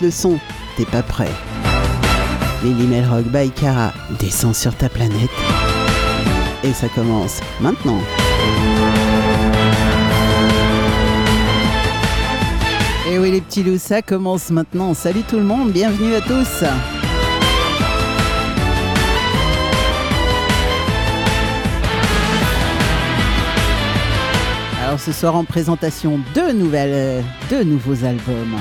le son. T'es pas prêt. Lily Melrock by Cara descend sur ta planète. Et ça commence maintenant. Et oui les petits loups, ça commence maintenant. Salut tout le monde, bienvenue à tous. Alors ce soir en présentation deux nouvelles, euh, deux nouveaux albums.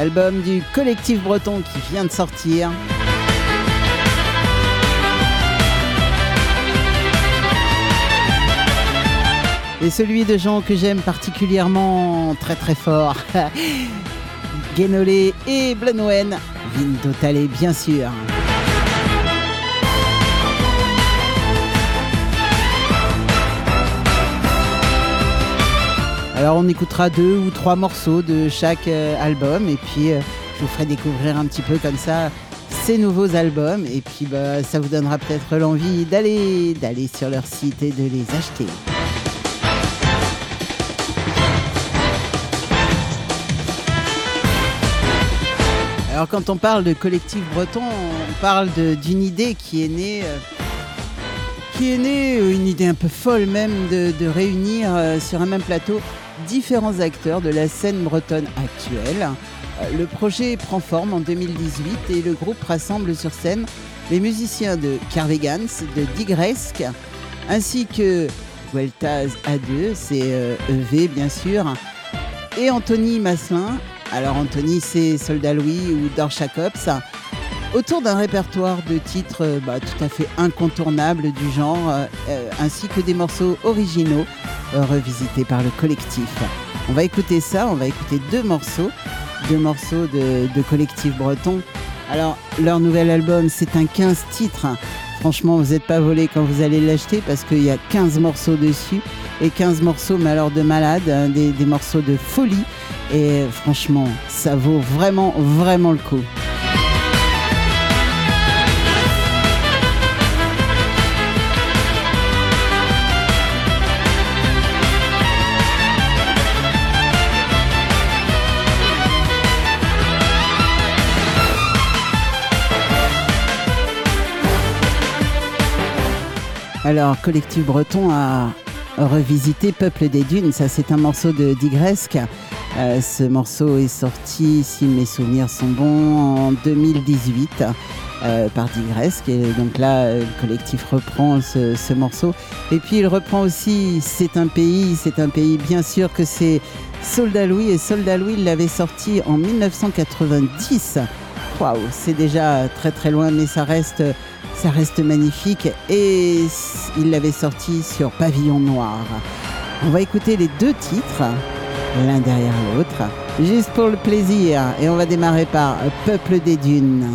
L'album du collectif breton qui vient de sortir. Et celui de gens que j'aime particulièrement très très fort. Guénolé et Blenouen. Vindotale bien sûr. Alors on écoutera deux ou trois morceaux de chaque euh, album et puis euh, je vous ferai découvrir un petit peu comme ça ces nouveaux albums et puis bah, ça vous donnera peut-être l'envie d'aller d'aller sur leur site et de les acheter. Alors quand on parle de collectif breton, on parle d'une idée qui est née euh, qui est née, une idée un peu folle même de, de réunir sur un même plateau différents acteurs de la scène bretonne actuelle. Euh, le projet prend forme en 2018 et le groupe rassemble sur scène les musiciens de Carvegans, de Digresque, ainsi que Vueltaz A2, c'est EV bien sûr, et Anthony Masselin. Alors Anthony c'est Soldat Louis ou Dor Jacobs, autour d'un répertoire de titres bah, tout à fait incontournables du genre, euh, ainsi que des morceaux originaux revisité par le collectif. On va écouter ça, on va écouter deux morceaux, deux morceaux de, collectif breton. Alors, leur nouvel album, c'est un 15 titres. Franchement, vous n'êtes pas volé quand vous allez l'acheter parce qu'il y a 15 morceaux dessus et 15 morceaux, mais alors de malade, hein, des morceaux de folie. Et franchement, ça vaut vraiment, vraiment le coup. Alors, Collectif Breton a revisité Peuple des Dunes. Ça, c'est un morceau de Digresque. Euh, ce morceau est sorti, si mes souvenirs sont bons, en 2018 euh, par Digresque. Et donc là, le collectif reprend ce, morceau. Et puis, il reprend aussi C'est un pays. C'est un pays, bien sûr, que c'est Soldat Louis. Et Soldat Louis l'avait sorti en 1990. Waouh, c'est déjà très très loin, mais ça reste ça reste magnifique et il l'avait sorti sur Pavillon Noir. On va écouter les deux titres, l'un derrière l'autre, juste pour le plaisir. Et on va démarrer par Peuple des Dunes.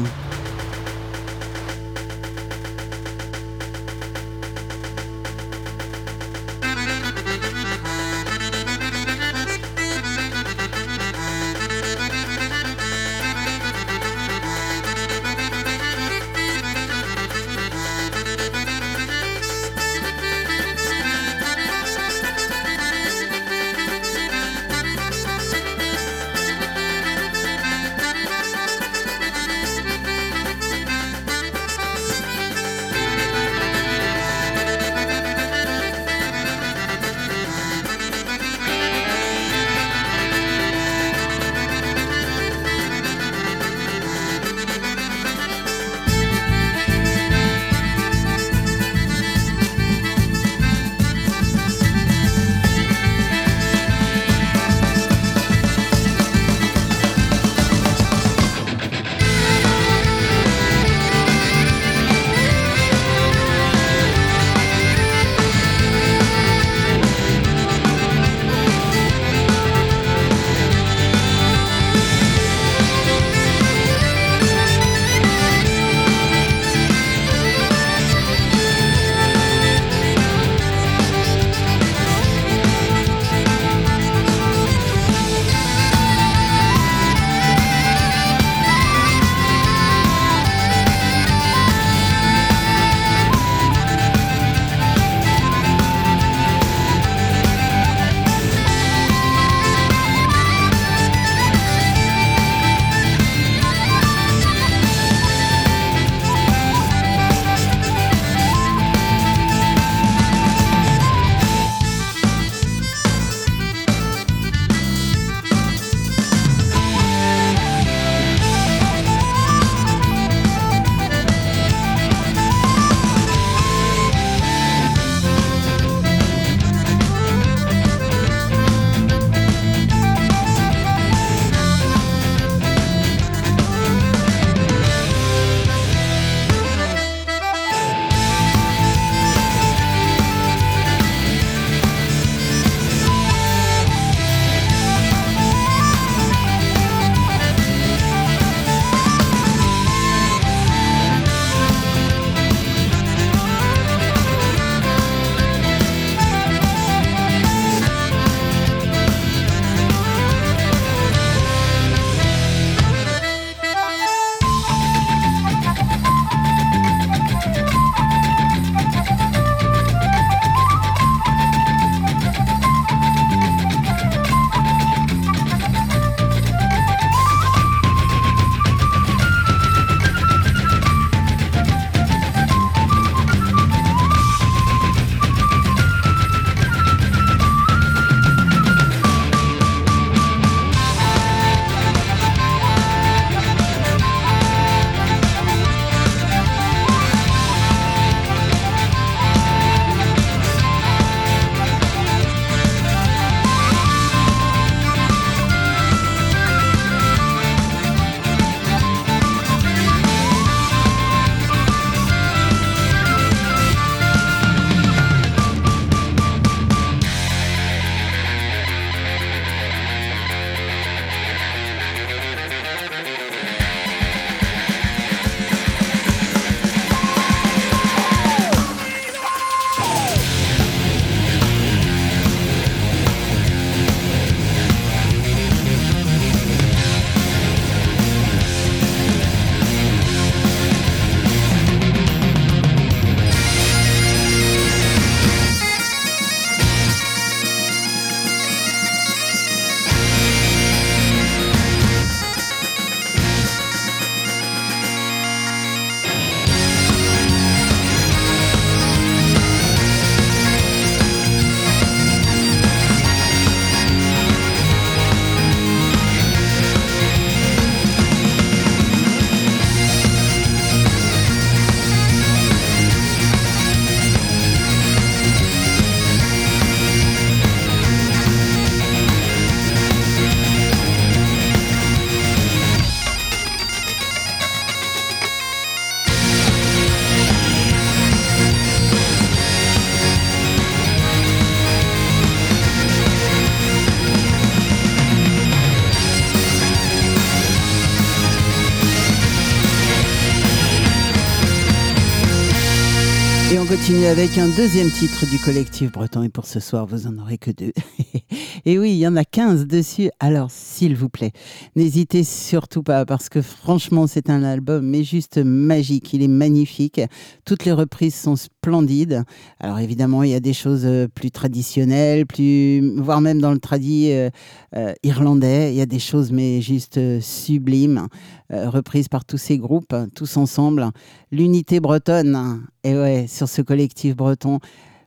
Continue avec un deuxième titre du collectif breton. Et pour ce soir, vous en aurez que deux. et oui, il y en a 15 dessus. Alors, s'il vous plaît, n'hésitez surtout pas parce que franchement, c'est un album, mais juste magique. Il est magnifique. Toutes les reprises sont splendides. Alors, évidemment, il y a des choses euh, plus traditionnelles, plus, voire même dans le tradit euh, euh, irlandais. Il y a des choses, mais juste sublimes. Euh, reprise par tous ces groupes, tous ensemble. L'unité bretonne, et ouais, sur ce collectif breton.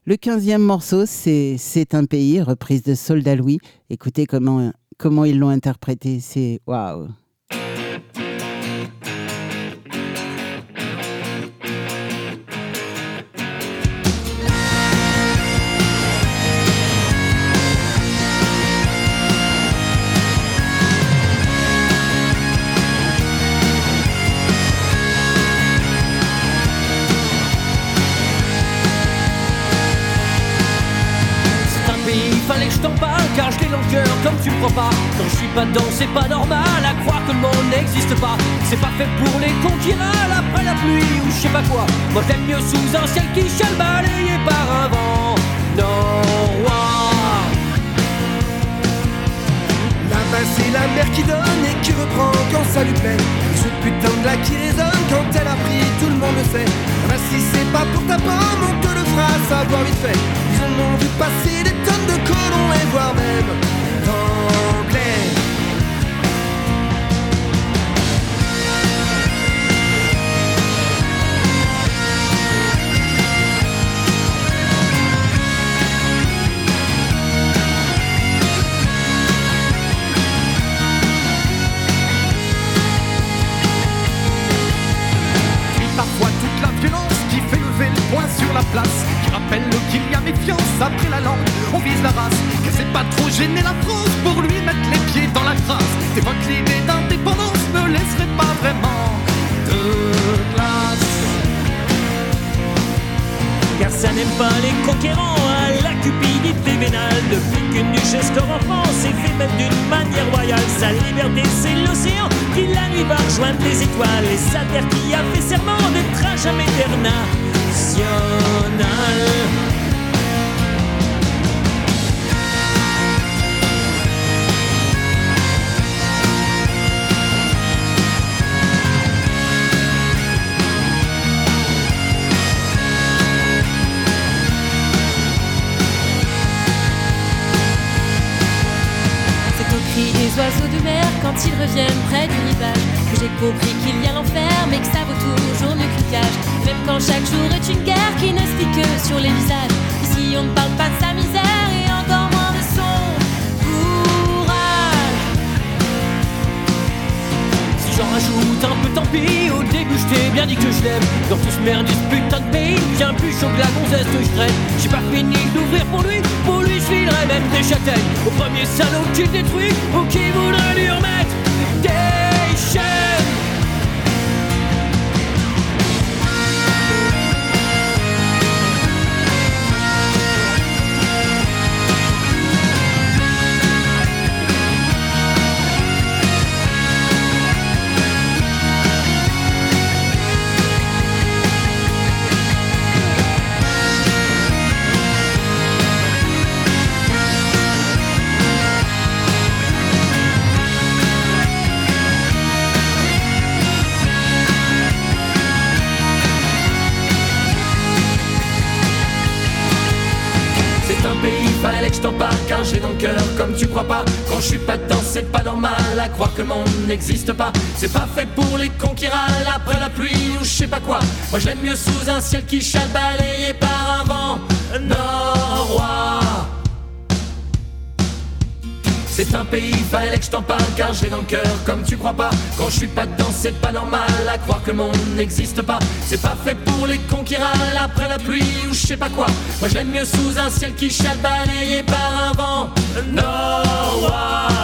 Le 15e morceau, c'est un pays, reprise de Soldat Louis. Écoutez comment, comment ils l'ont interprété, c'est waouh! Comme tu crois pas. Quand je suis pas dedans, c'est pas normal à croire que le monde n'existe pas. C'est pas fait pour les cons qui râlent après la pluie ou je sais pas quoi. Moi j'aime mieux sous un ciel qui chale balayé par un vent norois. Là-bas c'est la mer qui donne et qui reprend quand ça lui plaît. Et ce putain de là qui résonne quand elle a pris, tout le monde le sait. Bah si c'est pas pour ta pomme, on te le savoir vite fait. Ils ont vu passer des tonnes de colons et voire même d'anglais. parfois après la langue, on vise la race, que c'est pas trop gêner la France pour lui mettre les pieds dans la crasse. T'évoques l'idée d'indépendance, ne laisserait pas vraiment de glace. Car ça n'aime pas les conquérants à la cupidité vénale. Depuis qu'une duchesse en France est fait même d'une manière royale. Sa liberté, c'est l'océan qui la nuit va rejoindre les étoiles. Et sa terre qui a fait serment d'être à jamais. C'est quand ils reviennent près du rivage j'ai compris qu'il y a l'enfer, mais que ça vaut toujours mieux qu'une cage. Même quand chaque jour est une guerre qui ne se vit que sur les visages. Ici, on ne parle pas de sa misère et encore moins de son courage. Si j'en rajoute un peu, tant pis. Au début, je t'ai bien dit que je l'aime. Dans tout ce merde, putain de pays, bien plus chaud que la gonzesse que je traîne. J'ai pas fini d'ouvrir pour lui. Pour lui, je filerais même des châtaignes. Au premier salaud qui détruit ou qui voudrait lui remettre des chaînes. Tu crois pas. Quand je suis pas dedans, c'est pas normal à croire que le monde n'existe pas. C'est pas fait pour les cons après la pluie ou je sais pas quoi. Moi je l'aime mieux sous un ciel qui chale balayé par un vent norois. C'est un pays, fallait que je t'en parle car j'ai dans le cœur comme tu crois pas. Quand je suis pas dedans, c'est pas normal à croire que le monde n'existe pas. C'est pas fait pour les cons après la pluie ou je sais pas quoi. Moi je l'aime mieux sous un ciel qui chale balayé par un vent norois.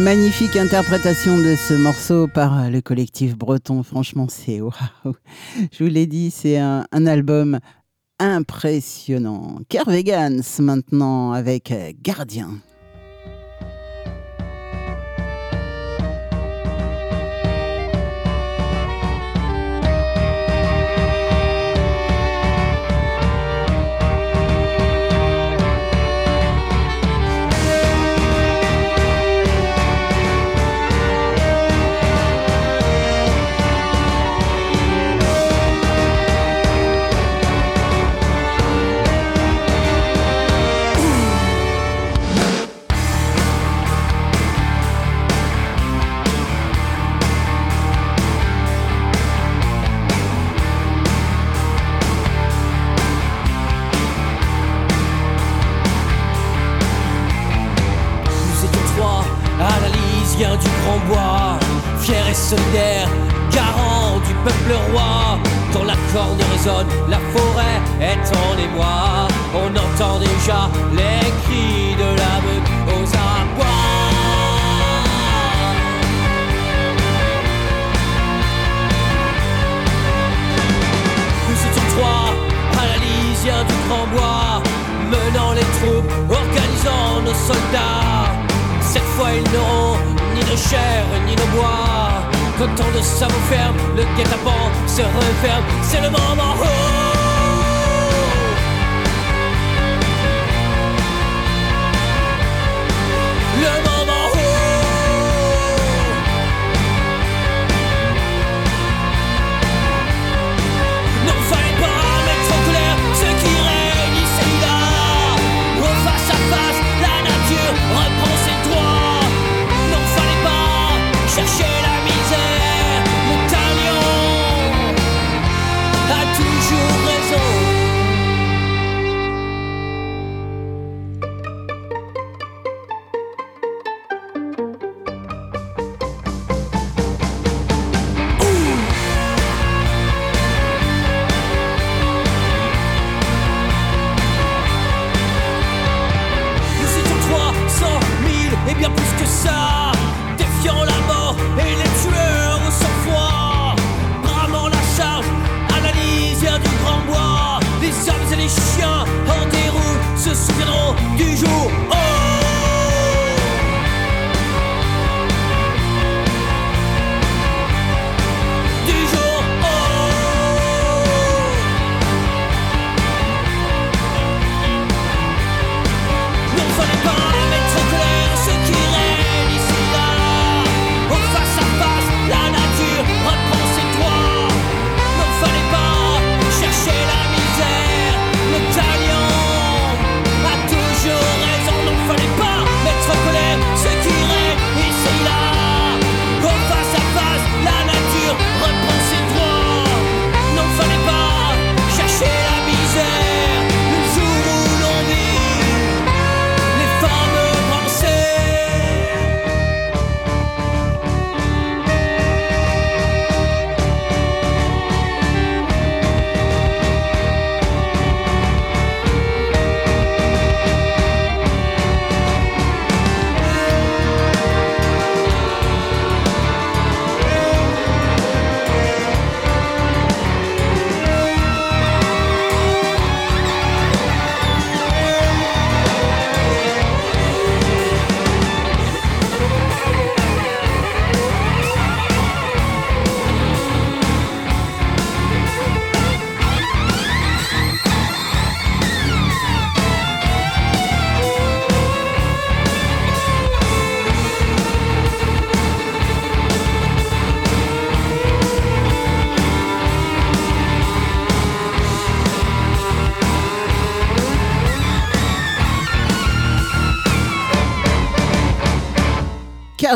Magnifique interprétation de ce morceau par le collectif breton. Franchement, c'est waouh. Je vous l'ai dit, c'est un, album impressionnant. Kervegans maintenant avec Gardien. Solidaire, garant du peuple roi. Quand la corne résonne, la forêt est en émoi. On entend déjà les cris de la aux abois. À la lisière du grand bois, menant les troupes, organisant nos soldats. Cette fois ils n'auront ni de chair ni de bois. Quand tant de ça vous ferme, le guet-apens se referme, c'est le moment. Oh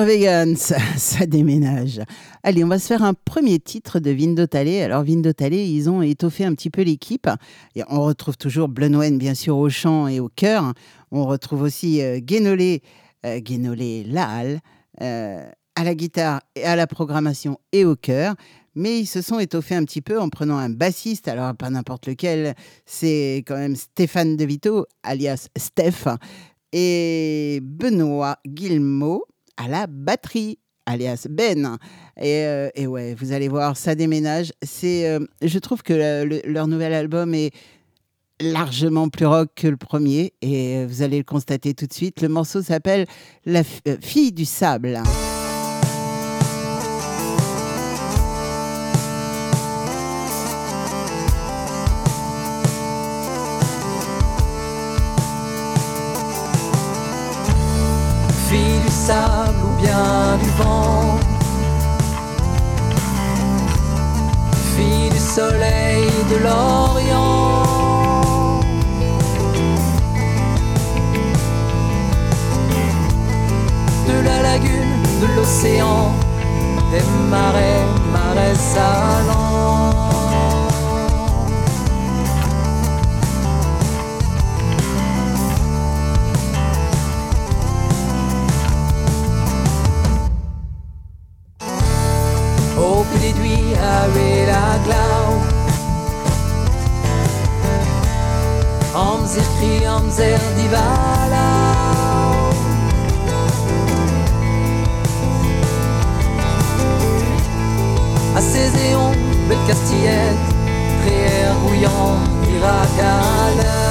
Vegan, ça, déménage. Allez, on va se faire un premier titre de Vindotale. Alors, Vindotale, ils ont étoffé un petit peu l'équipe. On retrouve toujours Blenowen, bien sûr, au chant et au chœur. On retrouve aussi euh, Guénolé, euh, Guénolé Laal, euh, à la guitare et à la programmation et au chœur. Mais ils se sont étoffés un petit peu en prenant un bassiste, alors pas n'importe lequel, c'est quand même Stéphane De Vito, alias Steph, et Benoît Guillemot à la batterie alias Ben. Et, euh, et, ouais, vous allez voir, ça déménage. C'est, euh, je trouve que le, leur nouvel album est largement plus rock que le premier, et vous allez le constater tout de suite. Le morceau s'appelle La fille du sable. Sable ou bien du vent. Fille du soleil de l'Orient. De la lagune, de l'océan, des marais, marais salants. Hoopedidwee, la Glau. Am sich kri am zer divala. À ses éons, belle castillette, très rouillant, Irak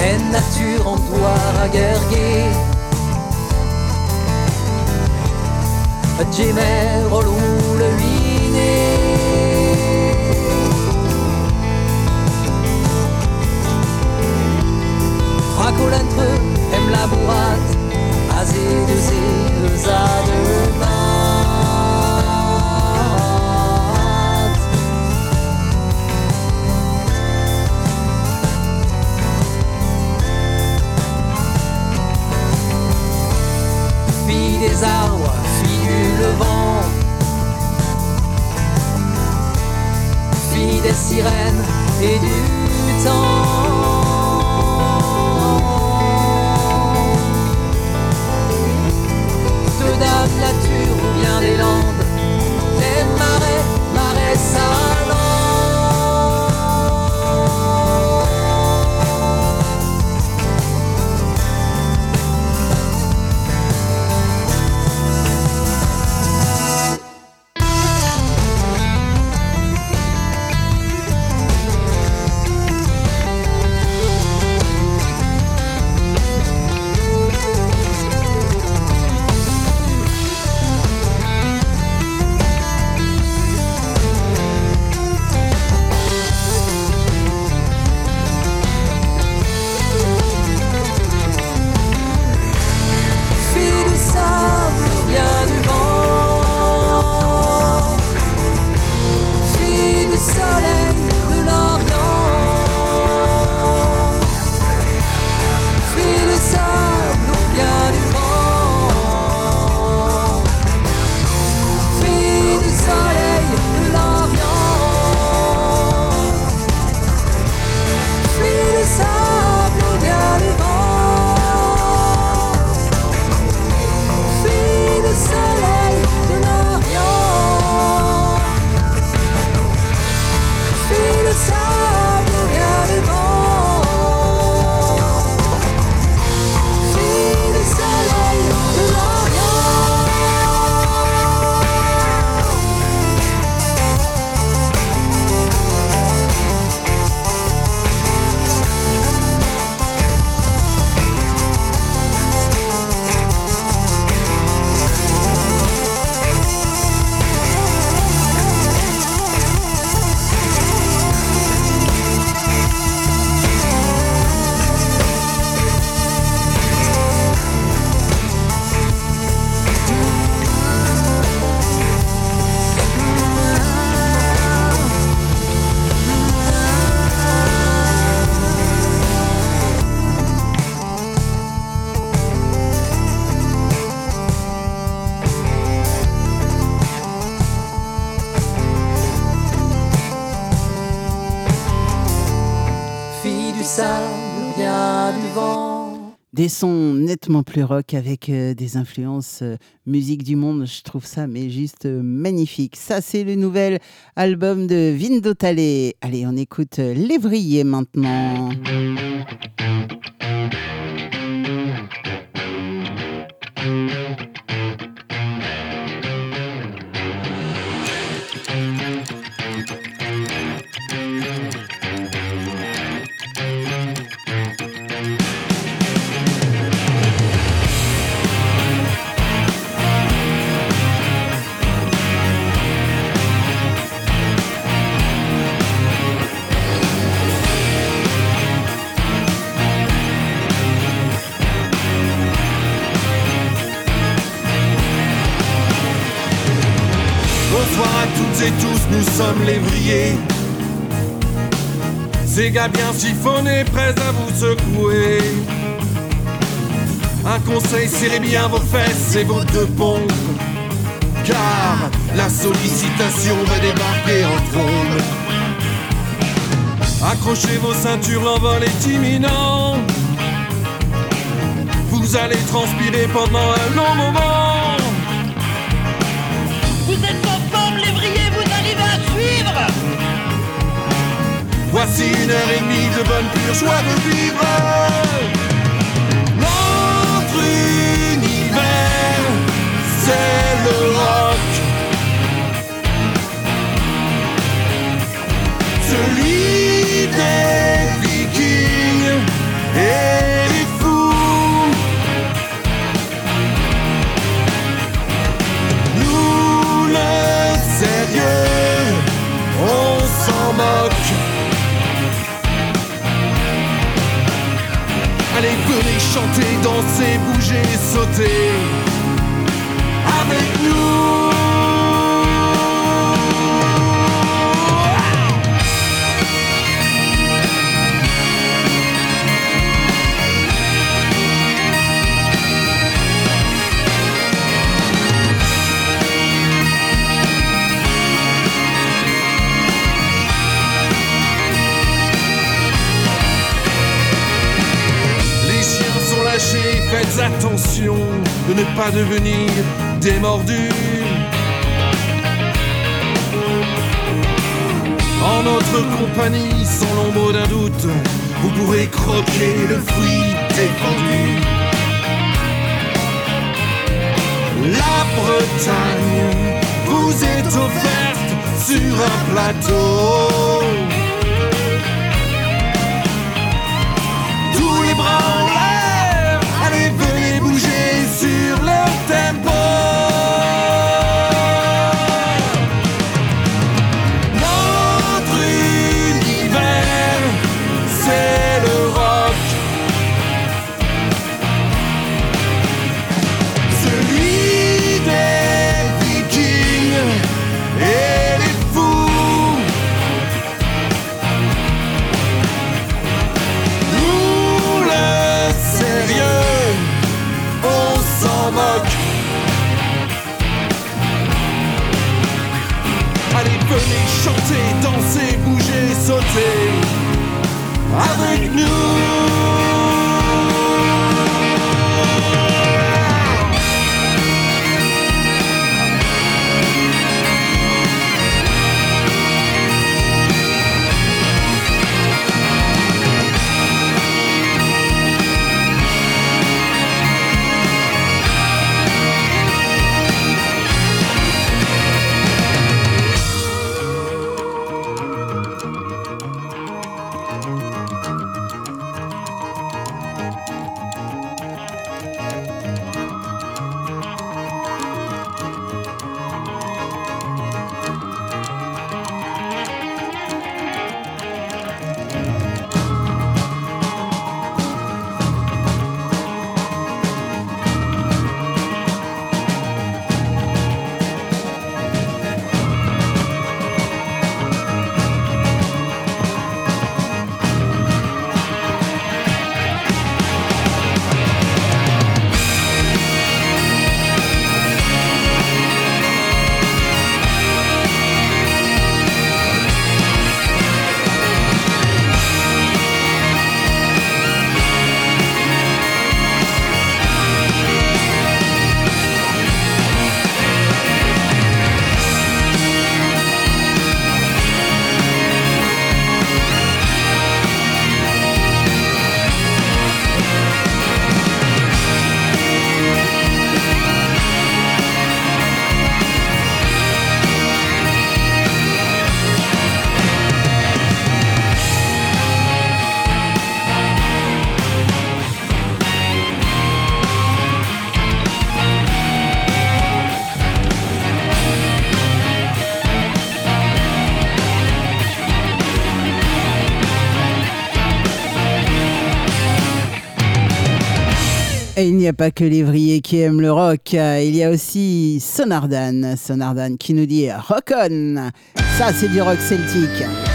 Haine nature en gloire à guerrier Jimmer relou le huiné. Fracolentre aime la bourrate Azé de zé, de de des arbres, fille du levant, fille des sirènes et du temps. De dame nature ou bien des landes, des sons nettement plus rock avec euh, des influences euh, musique du monde. Je trouve ça mais juste euh, magnifique. Ça, c'est le nouvel album de Vindo Tale. Allez, on écoute Lévrier maintenant. Sommes lévriers. Ces gars bien siphonnés, prêts à vous secouer. Un conseil, serrez bien vos fesses et vos deux pompes. Car la sollicitation va débarquer en trombe. Accrochez vos ceintures, l'envol est imminent. Vous allez transpirer pendant un long moment. Voici une heure et demie de bonne pure joie de vivre. Notre univers, c'est le rock. Celui des vikings et des fous. Nous le sérieux, on s'en moque. Allez, venez chanter, danser, bouger, sauter avec nous. Attention de ne pas devenir des mordus. En notre compagnie, sans l'ombre d'un doute, vous pourrez croquer le fruit défendu. La Bretagne vous est offerte sur un plateau. Tous les bras n'y a pas que l'évrier qui aime le rock, il y a aussi Sonardan. Sonardan qui nous dit rock on. Ça, c'est du rock celtique.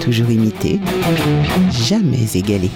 Toujours imité, jamais égalé.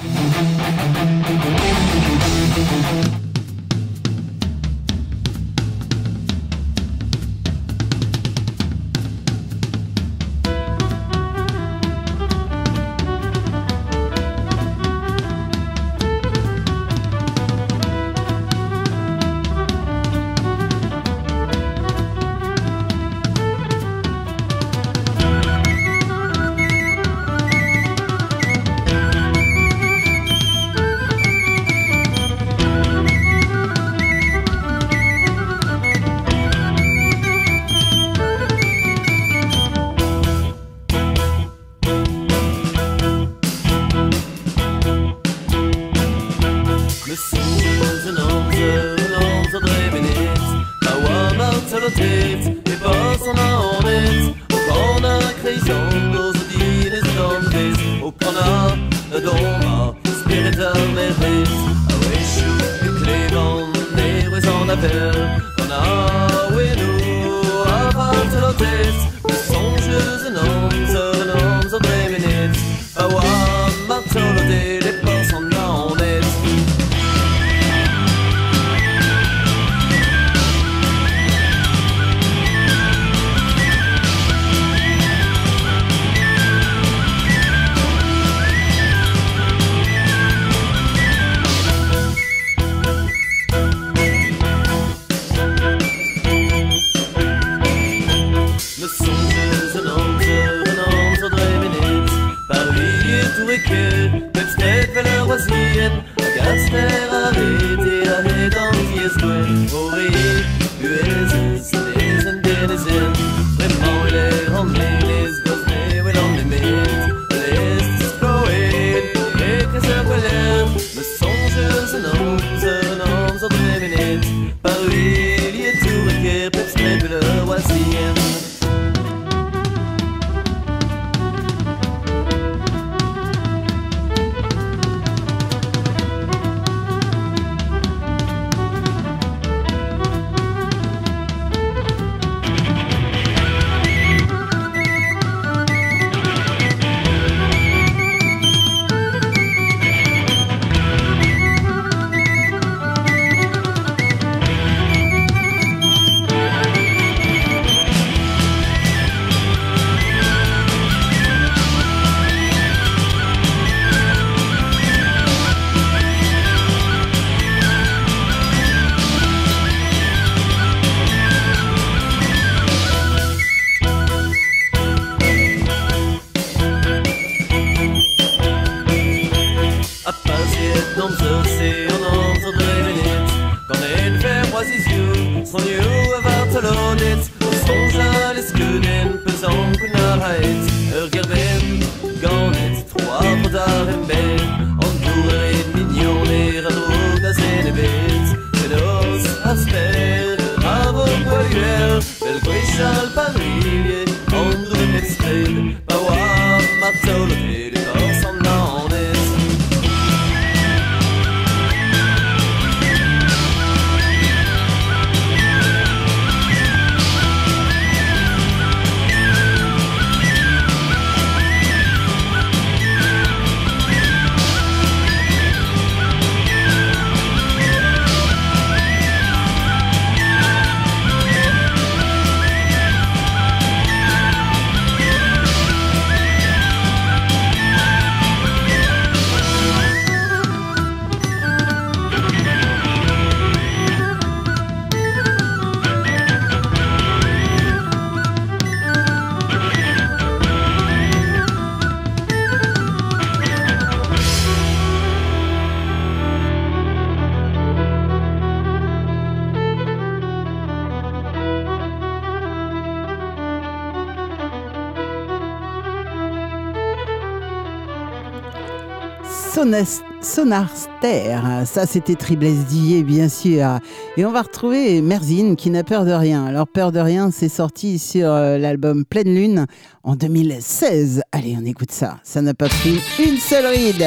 Sonarster, ça c'était Triblesse Dillet bien sûr. Et on va retrouver Merzine qui n'a peur de rien. Alors peur de rien, c'est sorti sur euh, l'album Pleine Lune en 2016. Allez, on écoute ça. Ça n'a pas pris une seule ride.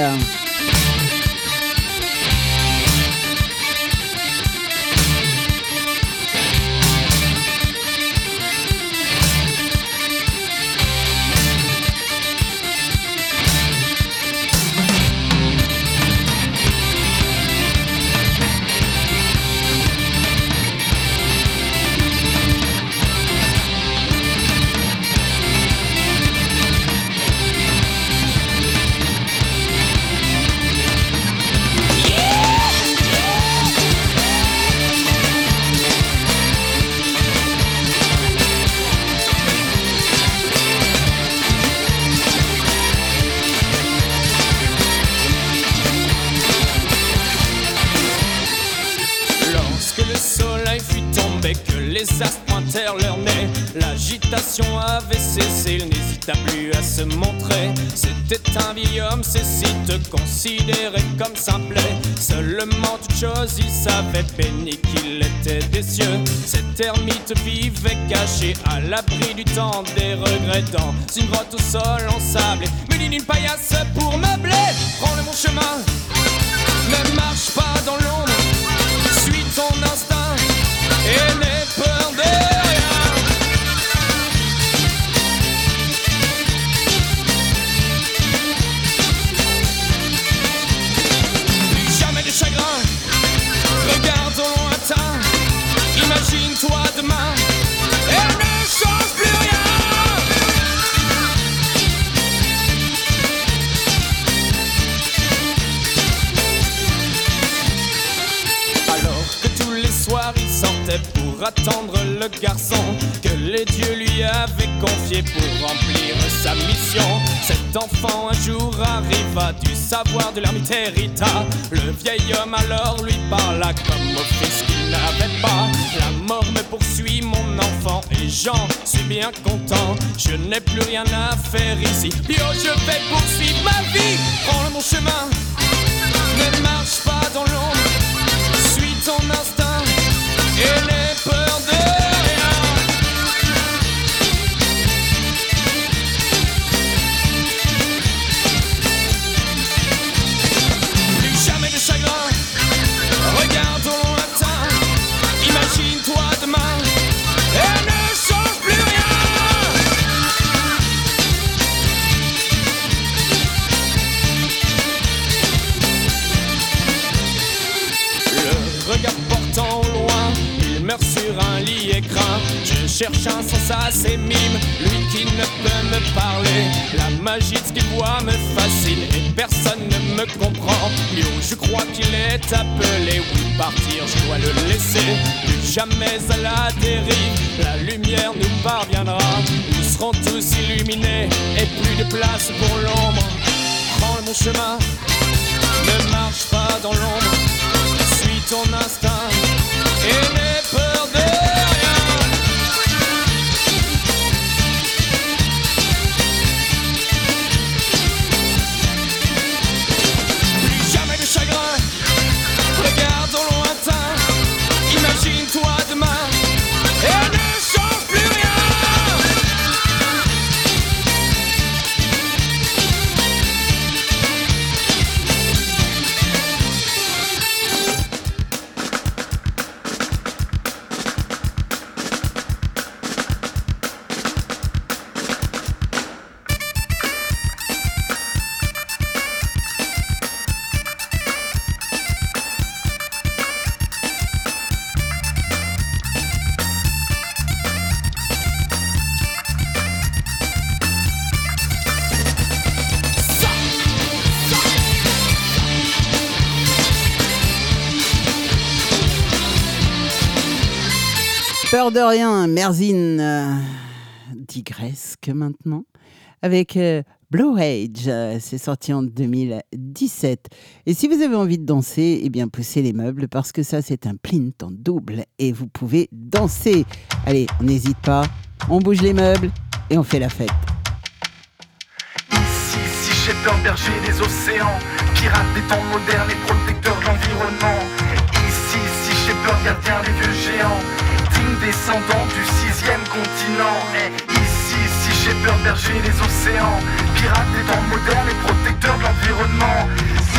Les astres pointèrent leur nez, l'agitation avait cessé, il n'hésita plus à se montrer. C'était un vieil homme, Cécile considéré comme simplet. Seulement toute chose, il savait béni qu'il était des cieux. Cet ermite vivait caché à l'abri du temps des regrets dans une grotte au sol ensablé, muni d'une paillasse pour meubler. Prends le bon chemin, ne marche pas dans l'ombre. Attendre le garçon que les dieux lui avaient confié pour remplir sa mission. Cet enfant un jour arriva du savoir de l'ermite hérita. Le vieil homme alors lui parla comme au fils qu'il n'avait pas. La mort me poursuit, mon enfant, et j'en suis bien content. Je n'ai plus rien à faire ici. Bio, je vais poursuivre ma vie. Prends mon chemin, ne marche pas dans l'ombre. Suis ton instinct et n'aie Un sens à ses mimes, lui qui ne peut me parler. La magie de ce qu'il voit me fascine et personne ne me comprend. Yo, je crois qu'il est appelé, oui, partir, je dois le laisser. Plus jamais à la dérive, la lumière nous parviendra. Nous serons tous illuminés et plus de place pour l'ombre. Prends mon chemin, ne marche pas dans l'ombre. Suis ton instinct De rien, Merzine euh, digresse que maintenant avec euh, Blue Age. euh, C'est sorti en 2017. Et si vous avez envie de danser, eh bien poussez les meubles parce que ça c'est un plint en double et vous pouvez danser. Allez, on n'hésite pas, on bouge les meubles et on fait la fête. Ici, si berger des océans, des temps modernes et protecteur de. Ici, si gardien des géants, descendant du sixième continent. Ici, si Shepherd, berger des océans, pirate des temps modernes et protecteur de l'environnement.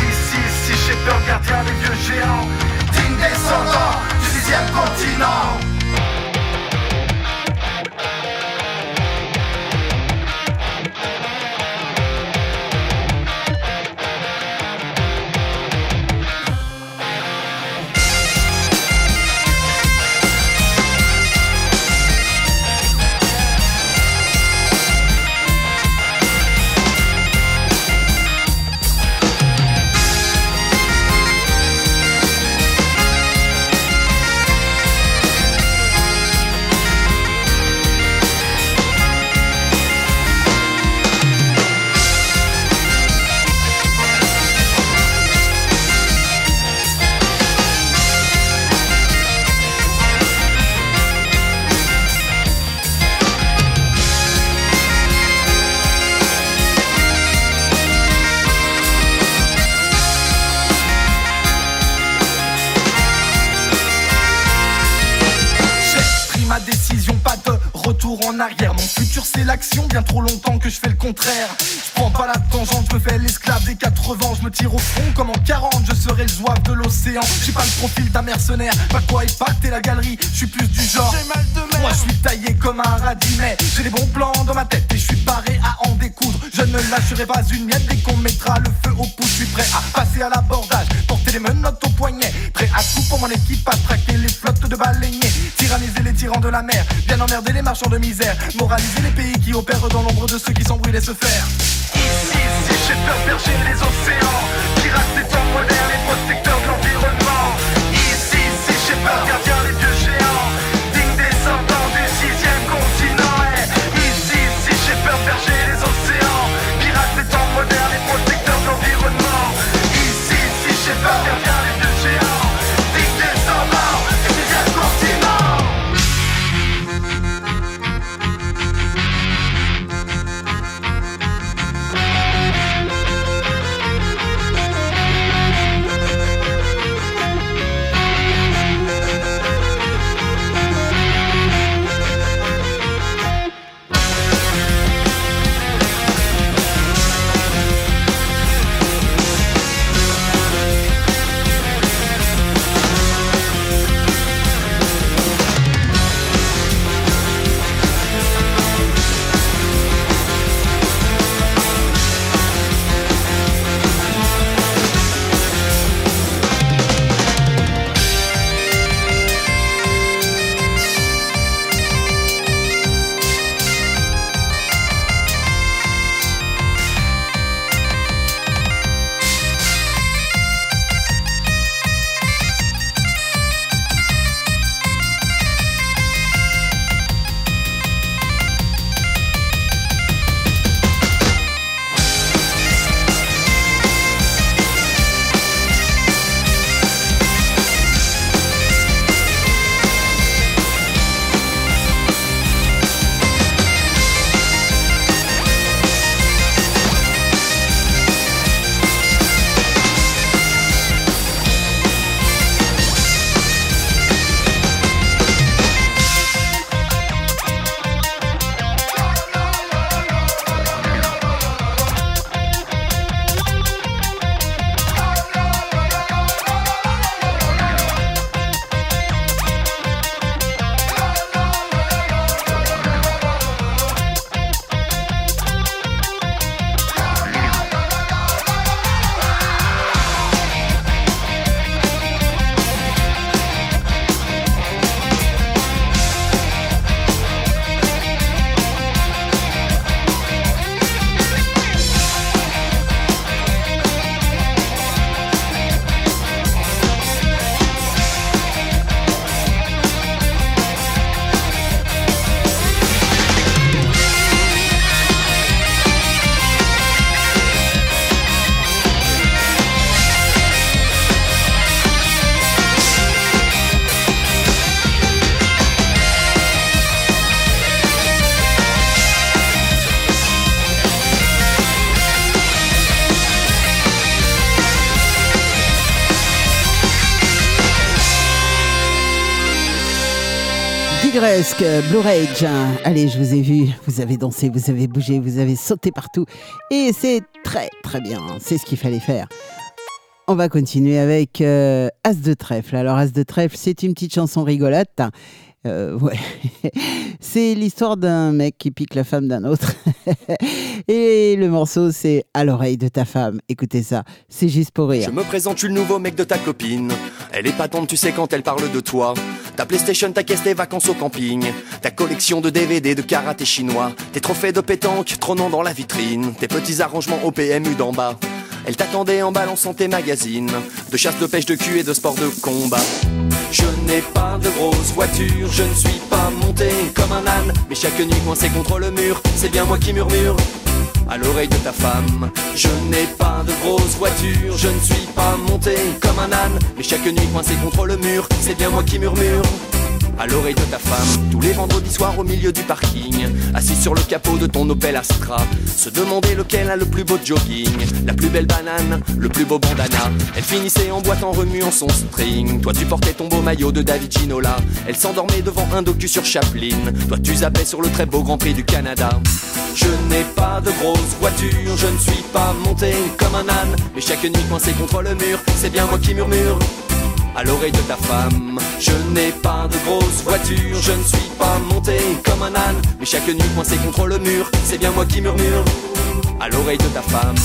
Ici, si Shepherd, gardien des vieux géants, digne descendant du sixième continent. Arrière. Mon futur c'est l'action, bien trop longtemps que je fais le contraire. Je prends pas la tangente, je me fais l'esclave des 80. Je me tire au front comme en 40, je serai le zouave de l'océan. J'ai pas le profil d'un mercenaire, pas quoi épater la galerie. Je suis plus du genre. Moi je suis taillé comme un radis, mais j'ai des bons plans dans ma tête et je suis paré à en découdre. Je ne lâcherai pas une miette dès qu'on mettra le feu au pouce. Je suis prêt à passer à l'abordage, porter les menottes au poignet. Prêt à tout pour mon équipe, à traquer les flottes de baleiniers. Tyranniser les tyrans de la mer, bien emmerder les marchands de misère. Moraliser les pays qui opèrent dans l'ombre de ceux qui s'embrouillent et se faire. Ici, si j'ai peur berger les océans, Blue Rage. Allez, je vous ai vu, vous avez dansé, vous avez bougé, vous avez sauté partout. Et c'est très très bien, c'est ce qu'il fallait faire. On va continuer avec euh, As de trèfle. Alors As de trèfle, c'est une petite chanson rigolote. Euh, ouais. c'est l'histoire d'un mec qui pique la femme d'un autre. Et le morceau, c'est À l'oreille de ta femme. Écoutez ça, c'est juste pour rire. Je me présente, je suis le nouveau mec de ta copine. Elle est patente, tu sais, quand elle parle de toi. Ta PlayStation, ta caisse, tes vacances au camping. Ta collection de DVD de karaté chinois. Tes trophées de pétanque trônant dans la vitrine. Tes petits arrangements au PMU d'en bas. Elle t'attendait en balançant tes magazines de chasse, de pêche, de cul et de sport de combat. Je n'ai pas de grosse voiture, je ne suis pas monté comme un âne, mais chaque nuit coincé contre le mur, c'est bien moi qui murmure à l'oreille de ta femme. Je n'ai pas de grosse voiture, je ne suis pas monté comme un âne, mais chaque nuit coincé contre le mur, c'est bien moi qui murmure à l'oreille de ta femme, tous les vendredis soirs au milieu du parking, assis sur le capot de ton Opel Astra, se demander lequel a le plus beau jogging, la plus belle banane, le plus beau bandana. Elle finissait en boîte en remuant son string. Toi tu portais ton beau maillot de David Ginola. Elle s'endormait devant un docu sur Chaplin. Toi tu zappais sur le très beau Grand Prix du Canada. Je n'ai pas de grosse voiture, je ne suis pas monté comme un âne, mais chaque nuit coincé contre le mur, c'est bien moi qui murmure à l'oreille de ta femme. Je n'ai pas de grosse voiture, je ne suis pas monté comme un âne, mais chaque nuit coincé contre le mur, c'est bien moi qui murmure à l'oreille de ta femme.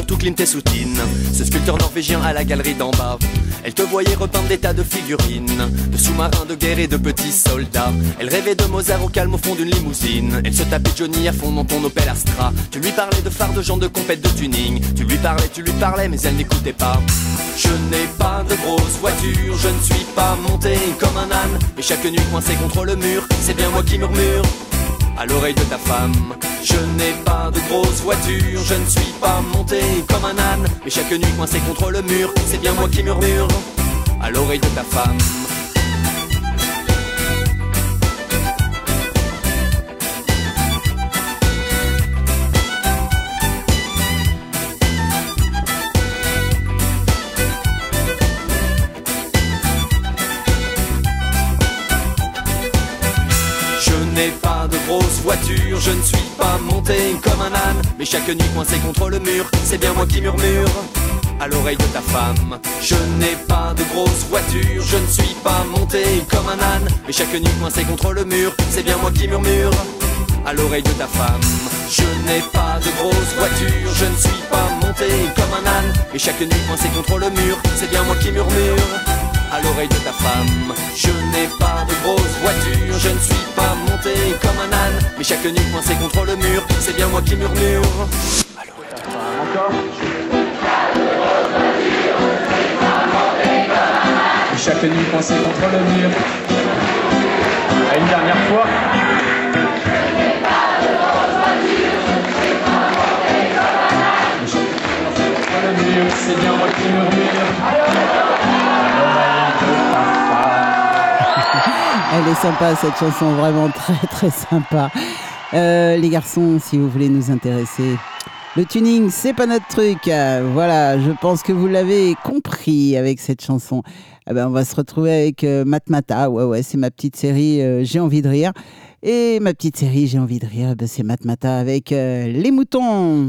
Peinture sur tout Clint Soutine. Ce sculpteur norvégien à la galerie d'en bas. Elle te voyait repeindre des tas de figurines, de sous-marins de guerre et de petits soldats. Elle rêvait de Mozart au calme au fond d'une limousine. Elle se tapait Johnny à fond dans ton Opel Astra. Tu lui parlais de phares de gens de compète de tuning. Tu lui parlais, tu lui parlais, mais elle n'écoutait pas. Je n'ai pas de grosse voiture, je ne suis pas monté comme un âne. Et chaque nuit coincé contre le mur, c'est bien moi qui murmure à l'oreille de ta femme. Je n'ai pas de grosse voiture, je ne suis pas monté comme un âne, mais chaque nuit coincé contre le mur, c'est bien moi qui murmure à l'oreille de ta femme. Grosse voiture, je ne suis pas monté comme un âne, mais chaque nuit coincé contre le mur, c'est bien moi qui murmure à l'oreille de ta femme. Je n'ai pas de grosse voiture, je ne suis pas monté comme un âne, mais chaque nuit coincé contre le mur, c'est bien moi qui murmure à l'oreille de ta femme. Je n'ai pas de grosse voiture, je ne suis pas monté comme un âne, mais chaque nuit coincé contre le mur, c'est bien moi qui murmure à l'oreille de ta femme. Je n'ai pas de grosse voiture, je ne suis pas monté comme un âne, mais chaque nuit coincé contre le mur, c'est bien moi qui murmure. À l'oreille de ta femme. Encore chaque nuit coincé contre le mur. À une dernière fois. C'est bien moi qui murmure. Elle est sympa cette chanson, vraiment très très sympa. Euh, les garçons, si vous voulez nous intéresser, le tuning, c'est pas notre truc. Euh, voilà, je pense que vous l'avez compris avec cette chanson. Eh ben, on va se retrouver avec euh, Matmata. Ouais, ouais, c'est ma petite série J'ai envie de rire. Et ma petite série J'ai envie de rire, ben, c'est Matmata avec les moutons.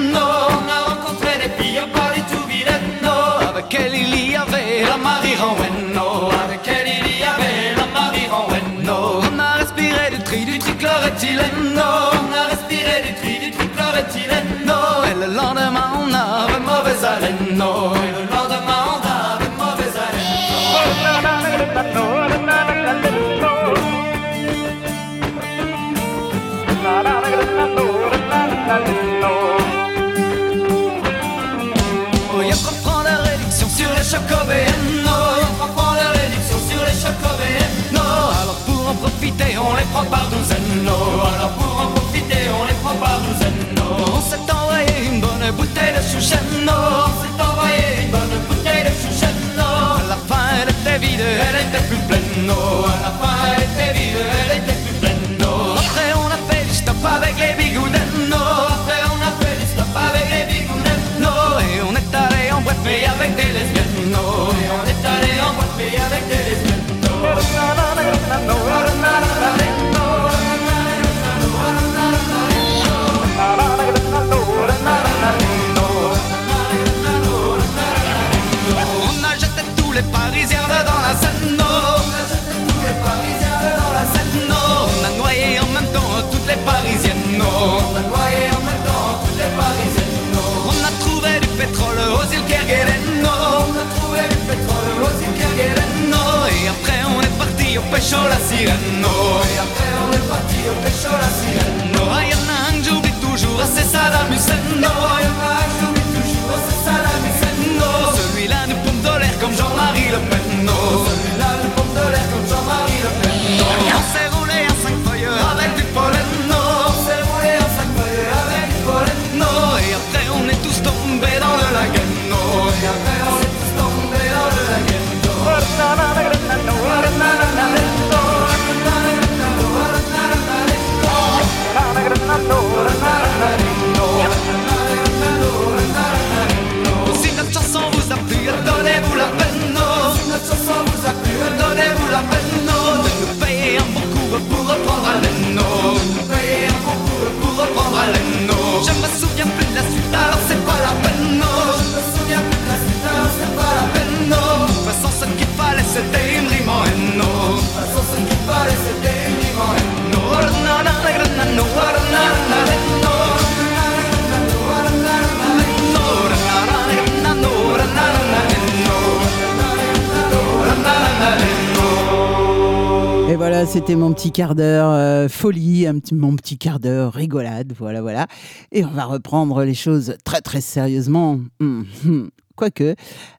Chlorantilleno, on a respiré du tri, du tri, chlorantilleno, et le lendemain on avait mauvaise haleine, prend par douzaine, alors pour en profiter, on les prend par douzaine. On s'est envoyé une bonne bouteille de chouchen, on s'est envoyé une bonne bouteille de chouchen. À la fin, elle était vide, elle était plus pleine, à la fin, elle était vide, elle était plus pleine. Après, on a fait du stop avec les bigoudens, après, on a fait du stop avec les bigoudens, et on est allé en boîte, mais avec des lesbiennes, et on est allé en boîte, mais avec des lesbiennes. Rosilkerguer et non. On non. Et après on est parti au pêche la sirène. Et après on est parti au pêche la sirène. Pull up all I know. Pull up all I know. C'était mon petit quart d'heure euh, folie, mon petit quart d'heure rigolade, voilà, voilà. Et on va reprendre les choses très, très sérieusement. Mhm. Quoique,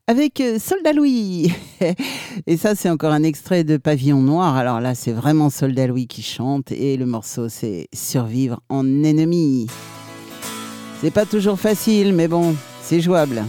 avec euh, Soldat Louis. et ça, c'est encore un extrait de Pavillon Noir. Alors là, c'est vraiment Soldat Louis qui chante et le morceau, c'est Survivre en ennemi. C'est pas toujours facile, mais bon, c'est jouable.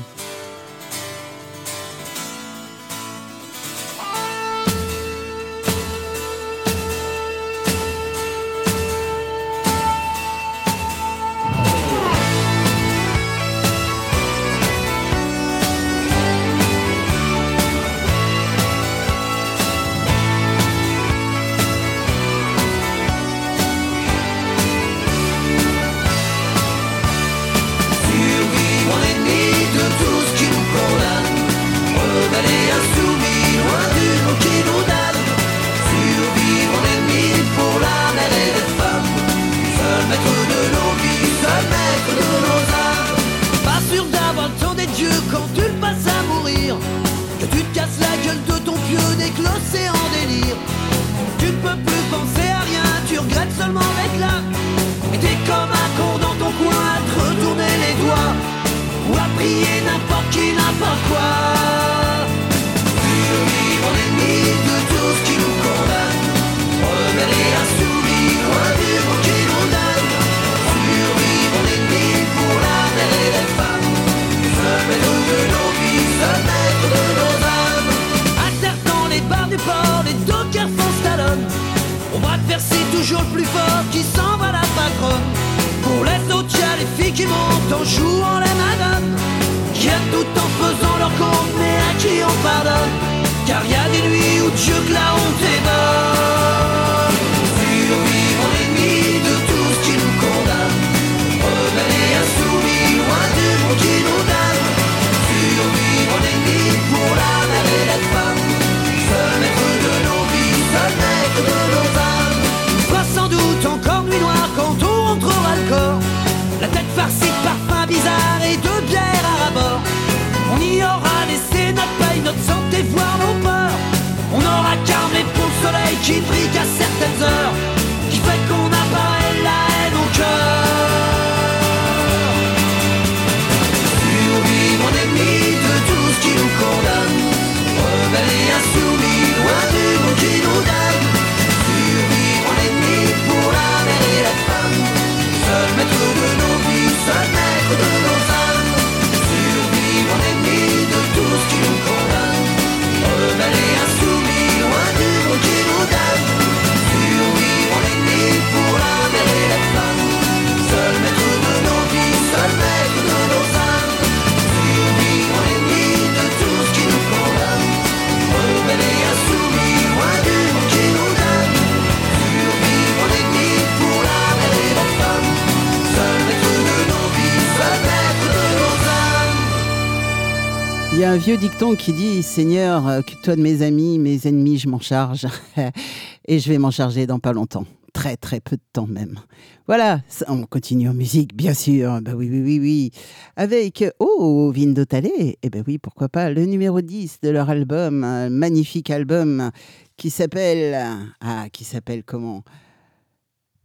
Un vieux dicton qui dit Seigneur, occupe-toi de mes amis, mes ennemis, je m'en charge. Et je vais m'en charger dans pas longtemps. Très, très peu de temps même. Voilà, on continue en musique, bien sûr. Bah oui, oui, oui, oui. Avec, oh, Vindo Talé. Eh ben oui, pourquoi pas, le numéro 10 de leur album, un magnifique album qui s'appelle. Ah, qui s'appelle comment?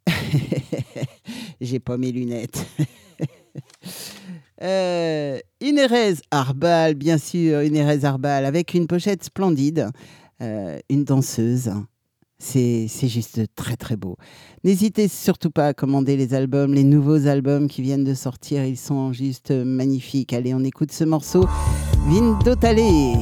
J'ai pas mes lunettes. Euh, une Erez Arbal, bien sûr, une Erez Arbal, avec une pochette splendide, euh, une danseuse. C'est juste très très beau. N'hésitez surtout pas à commander les albums, les nouveaux albums qui viennent de sortir, ils sont juste magnifiques. Allez, on écoute ce morceau, Vindo Talé.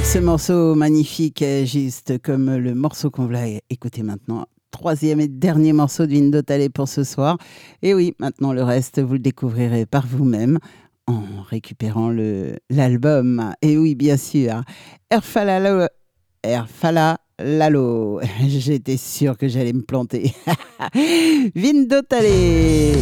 Ce morceau, magnifique, juste comme le morceau qu'on va écouter maintenant. Troisième et dernier morceau de Window pour ce soir. Et oui, maintenant le reste, vous le découvrirez par vous-même en récupérant l'album. Et oui, bien sûr, Erfala Lalo. Erfala Lalo. J'étais sûre que j'allais me planter. Vindo Talley.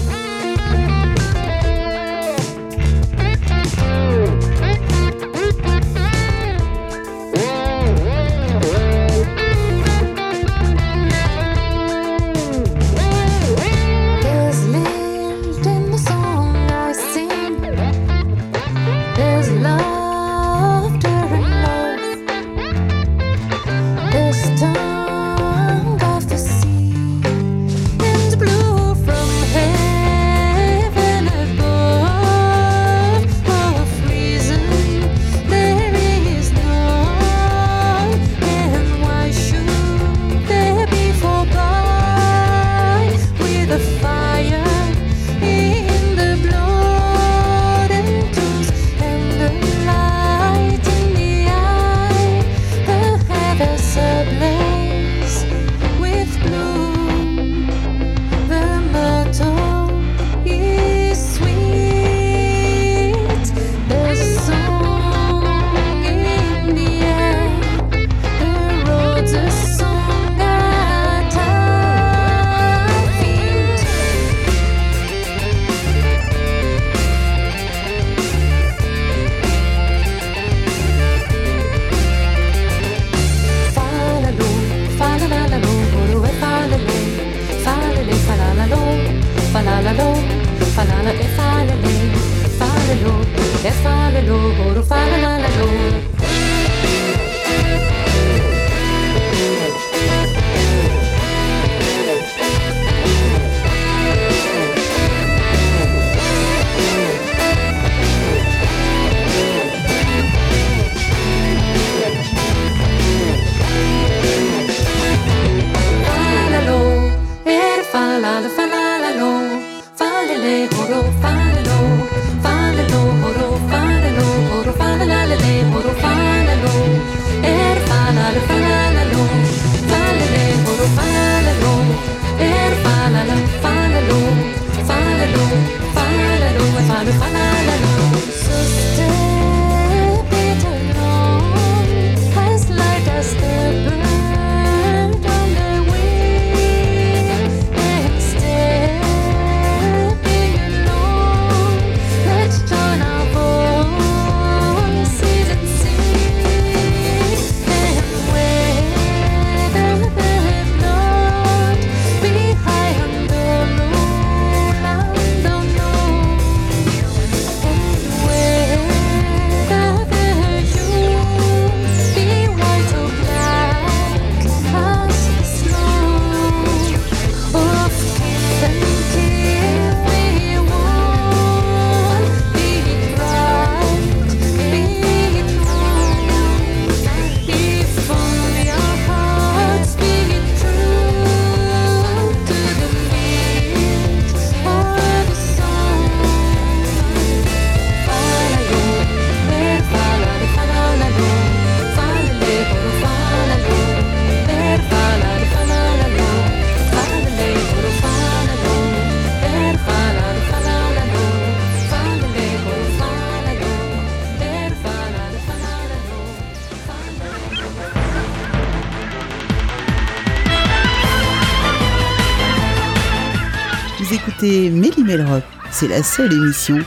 Méli Melrock. C'est la seule émission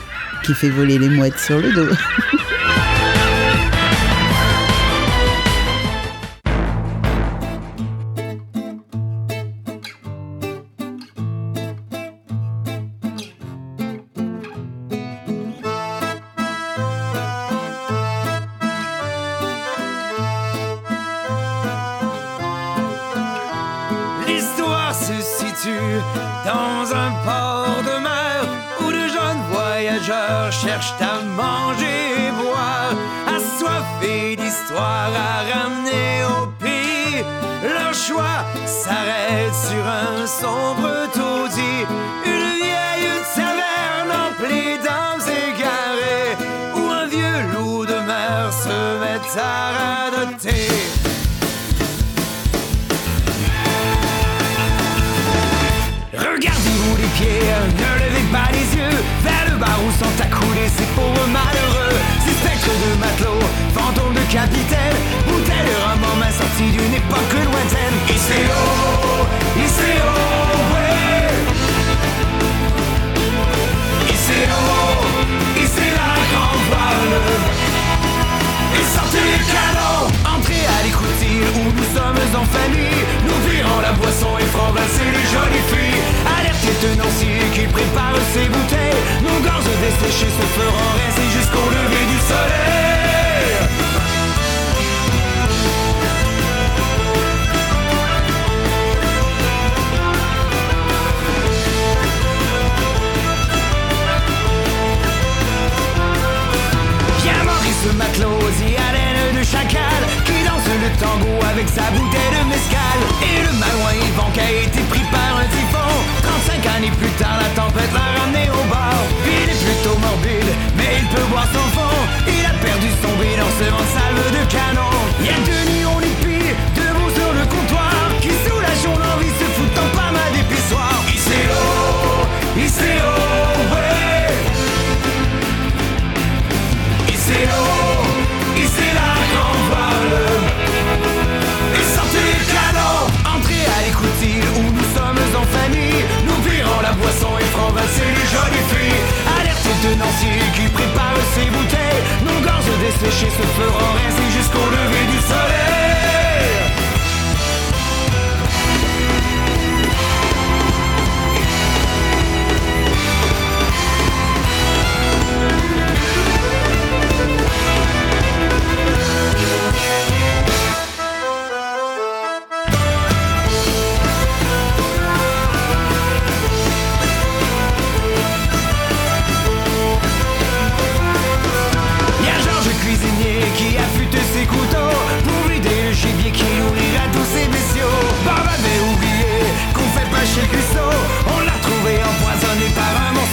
qui fait voler les mouettes sur le dos.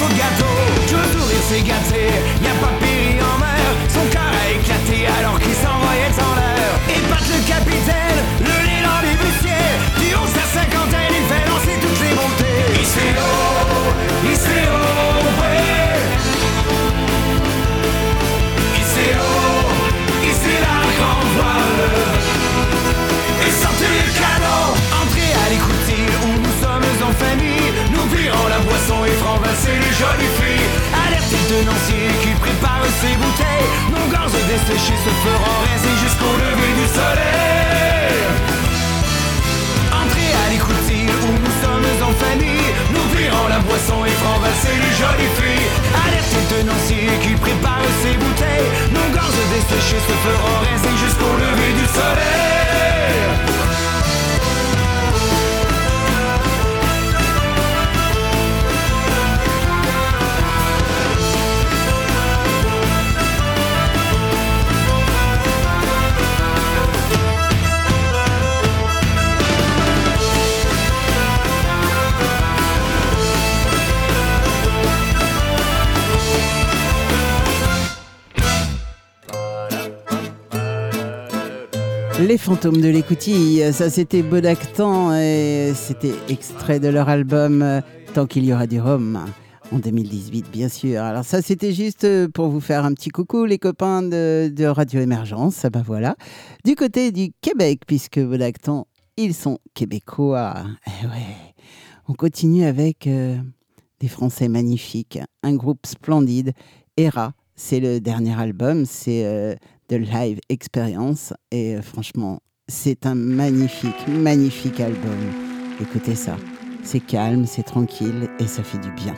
par un morceau de gâteau Joe tenancier qui prépare ses bouteilles. Nos gorges desséchées se feront rincer jusqu'au lever du soleil. Entrez à l'écoutille où nous sommes en famille Nous virons la boisson et franc-basser les jolies filles Alerte tenancier qui prépare ses bouteilles. Nos gorges desséchées se feront rincer jusqu'au lever du soleil Les fantômes de l'écoutille, ça c'était Bodactan et c'était extrait de leur album euh, Tant qu'il y aura du rhum en 2018 bien sûr. Alors ça c'était juste euh, pour vous faire un petit coucou les copains de, Radio Émergence, ben voilà. Du côté du Québec puisque Bodactan ils sont québécois. Eh ouais. On continue avec euh, des Français magnifiques, un groupe splendide, Era. C'est le dernier album, c'est The Live Experience et euh, franchement, c'est un magnifique, magnifique album. Écoutez ça, c'est calme, c'est tranquille et ça fait du bien.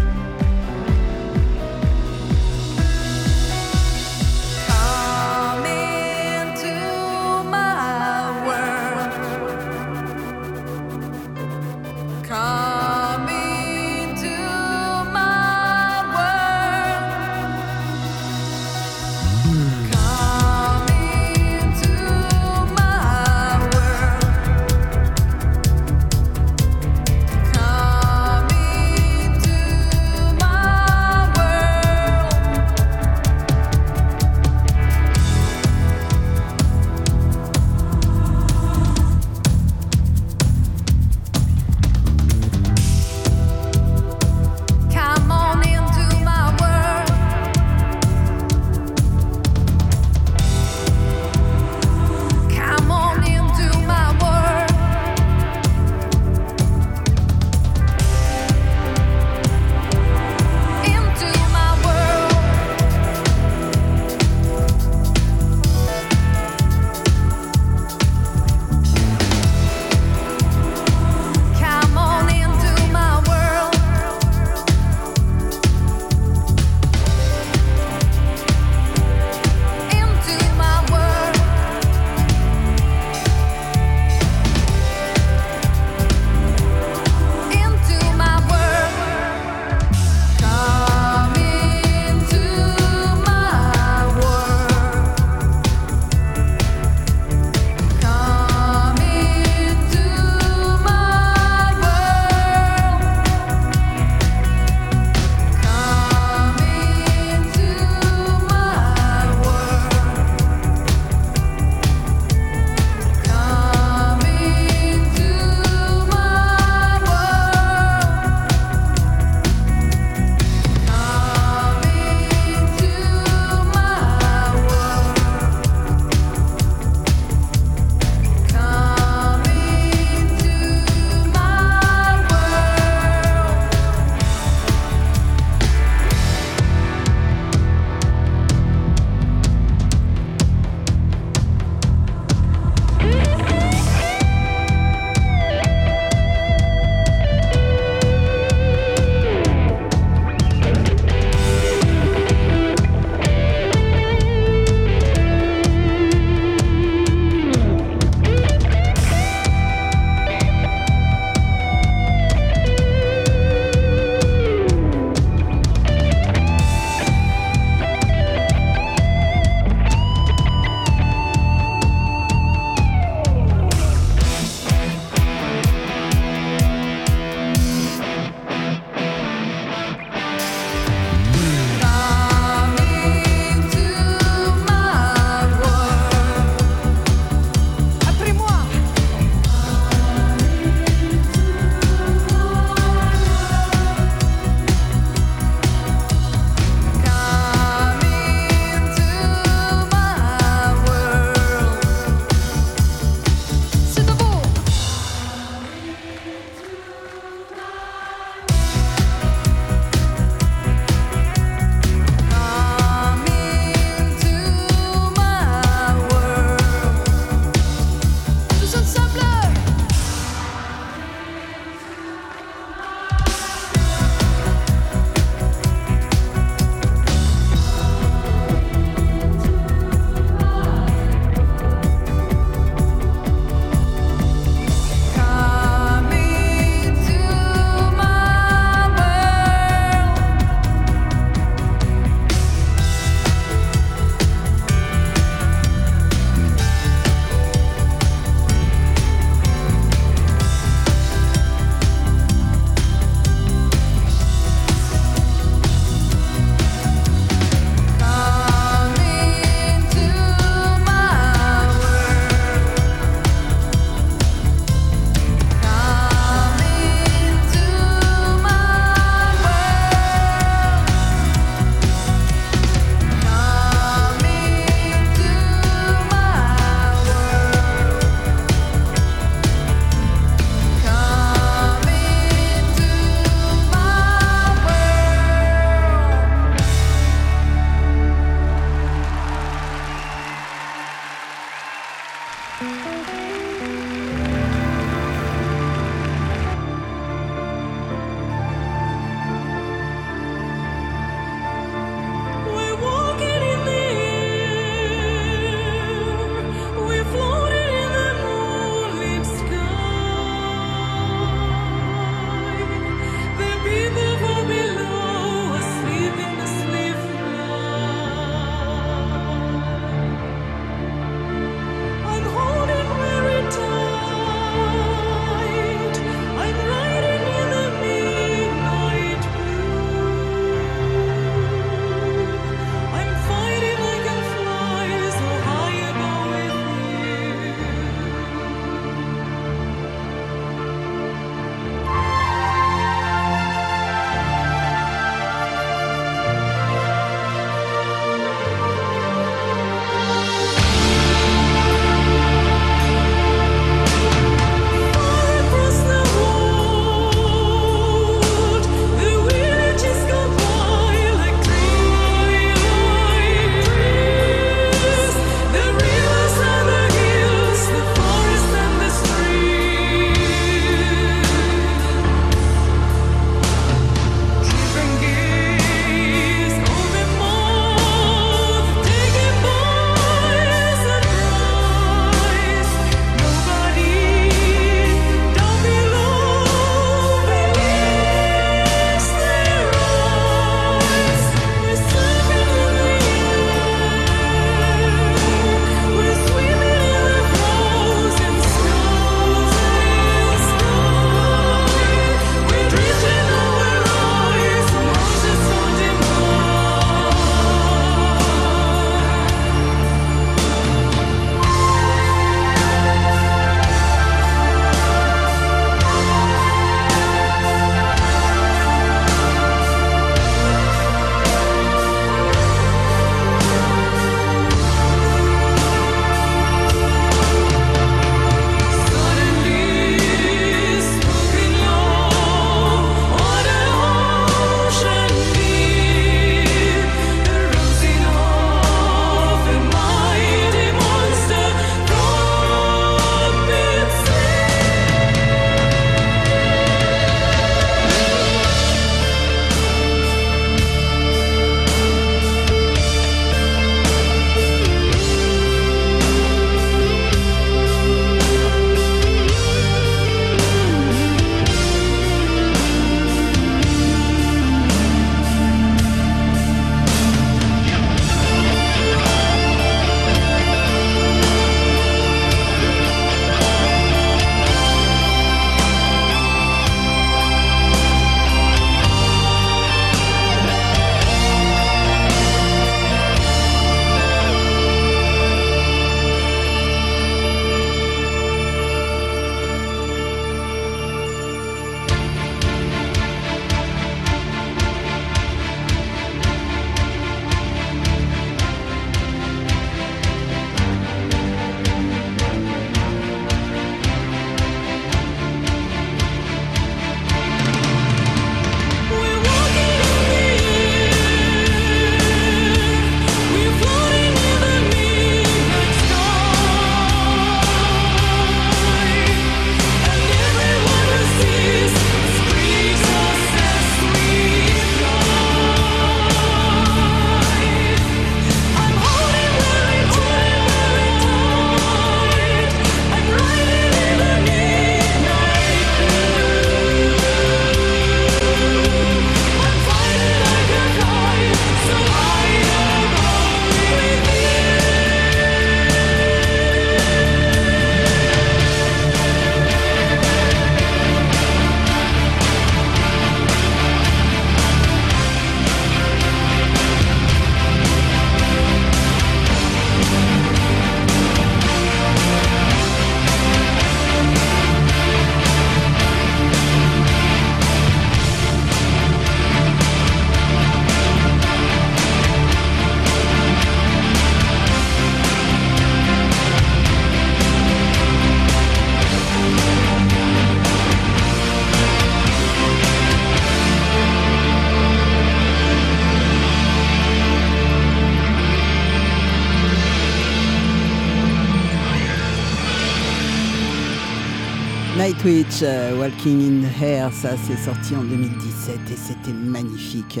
Nightwish, euh, Walking in Air, ça c'est sorti en 2017 et c'était magnifique.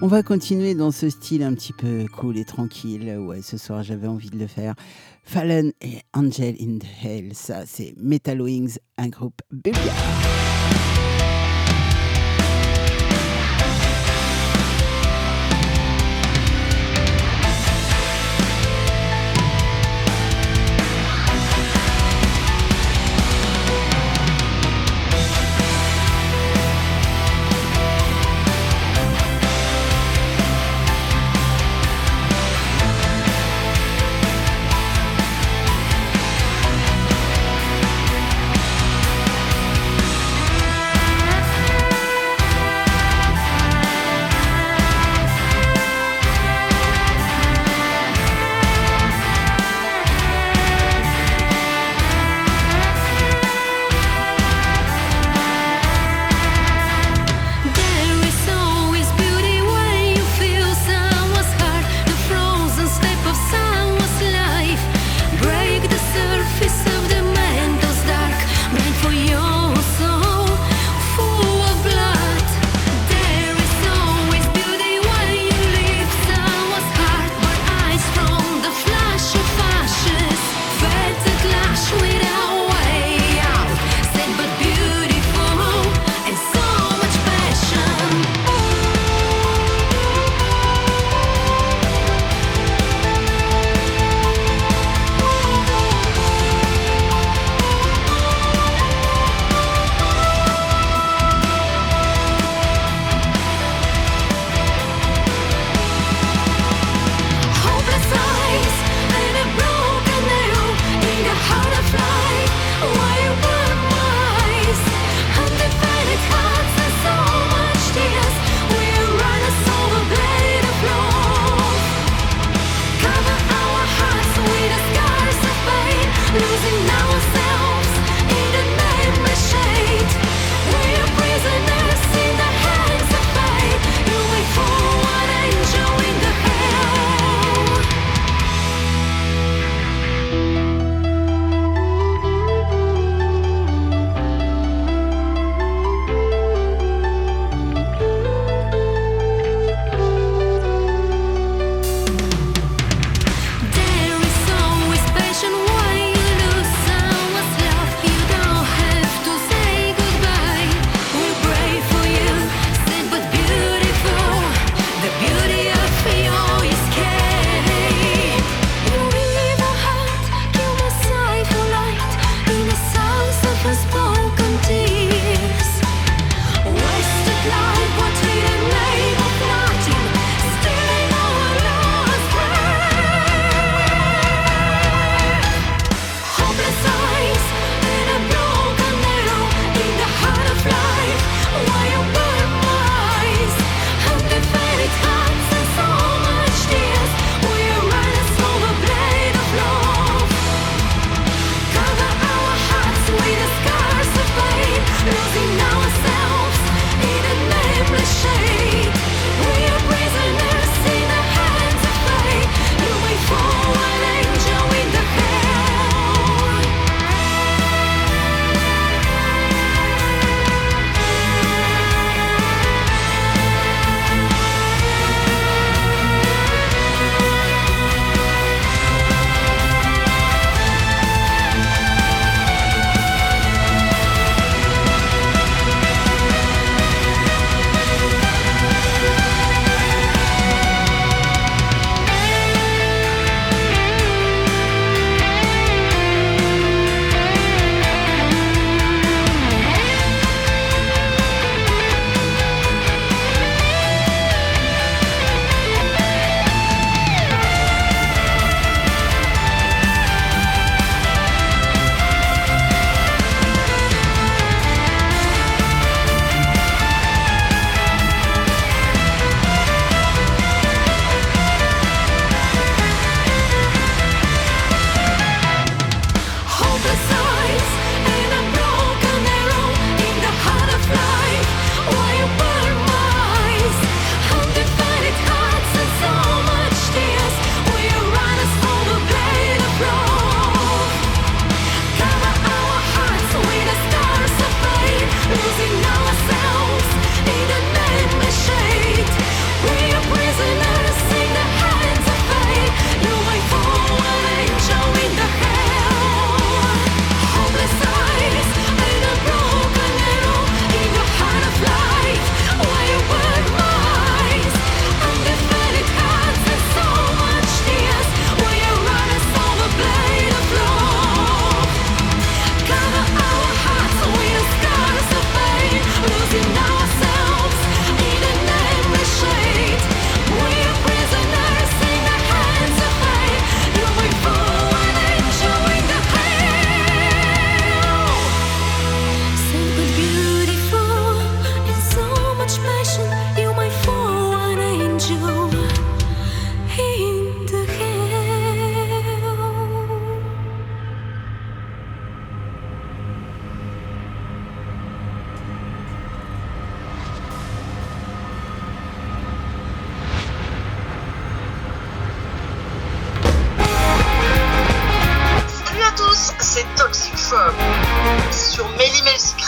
On va continuer dans ce style un petit peu cool et tranquille. Ouais, ce soir j'avais envie de le faire. Fallen et Angel in Hell, ça c'est Metal Wings, un groupe bulgare.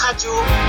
Radio,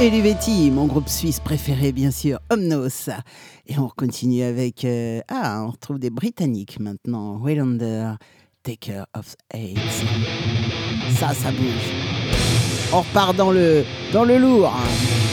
Elivetti, mon groupe suisse préféré, bien sûr, Omnos. Et on continue avec. euh, ah, on retrouve des Britanniques maintenant. Waylander, Taker of AIDS. Ça, ça bouge. On repart dans le, dans le lourd. hein.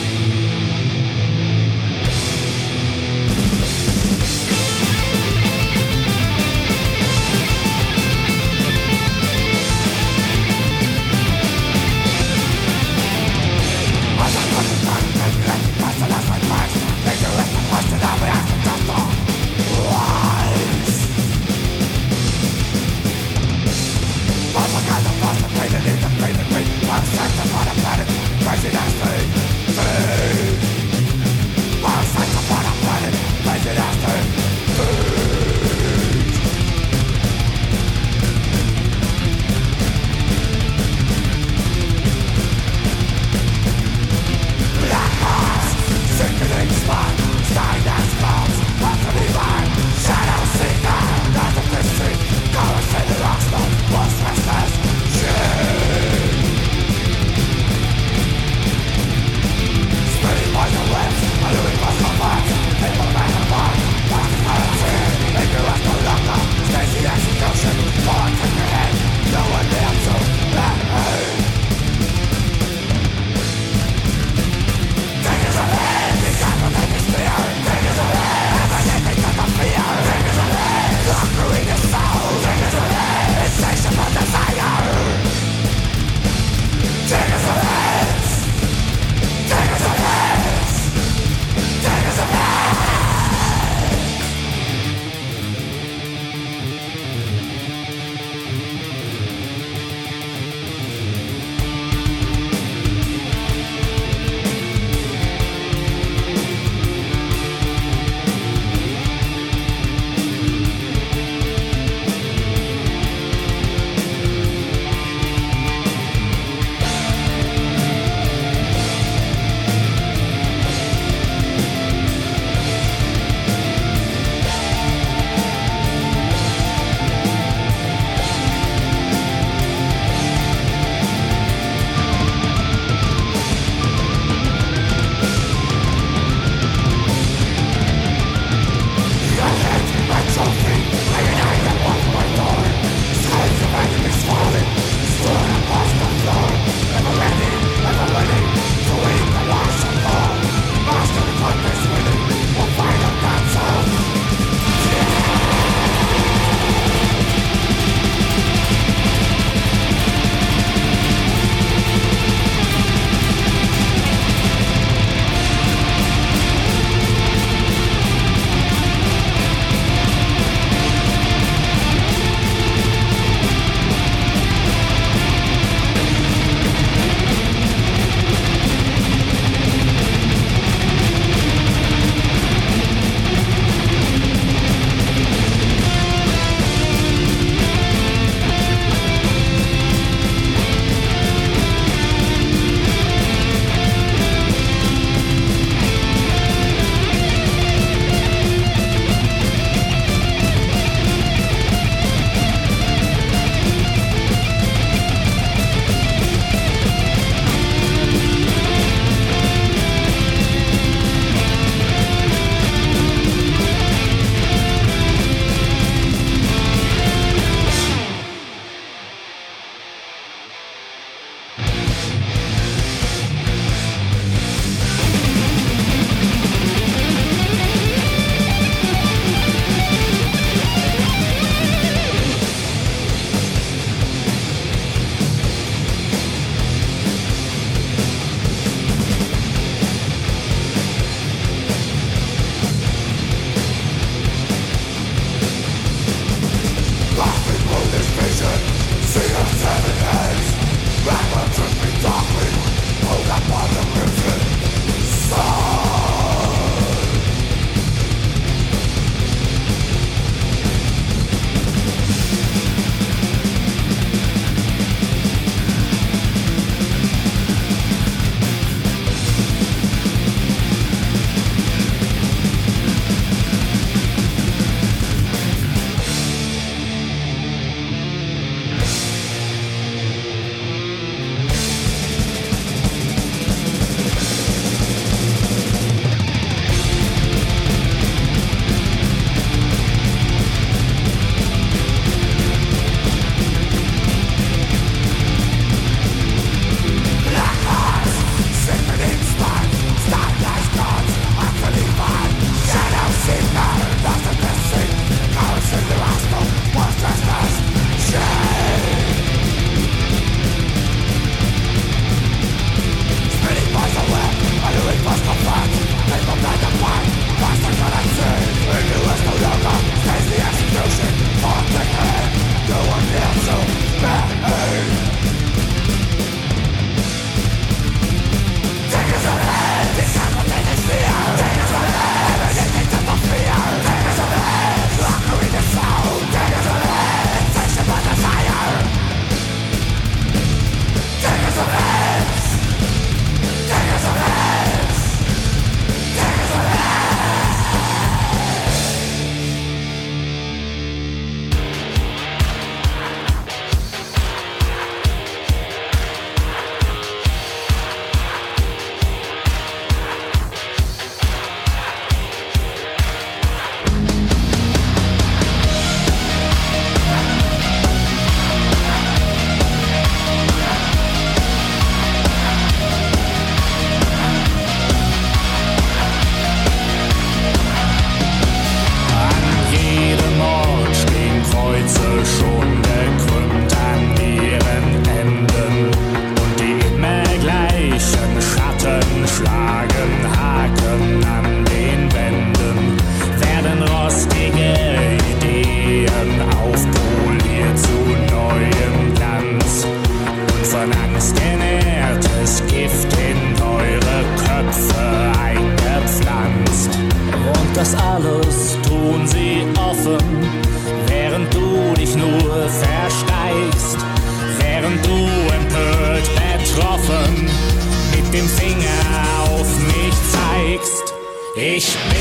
Ich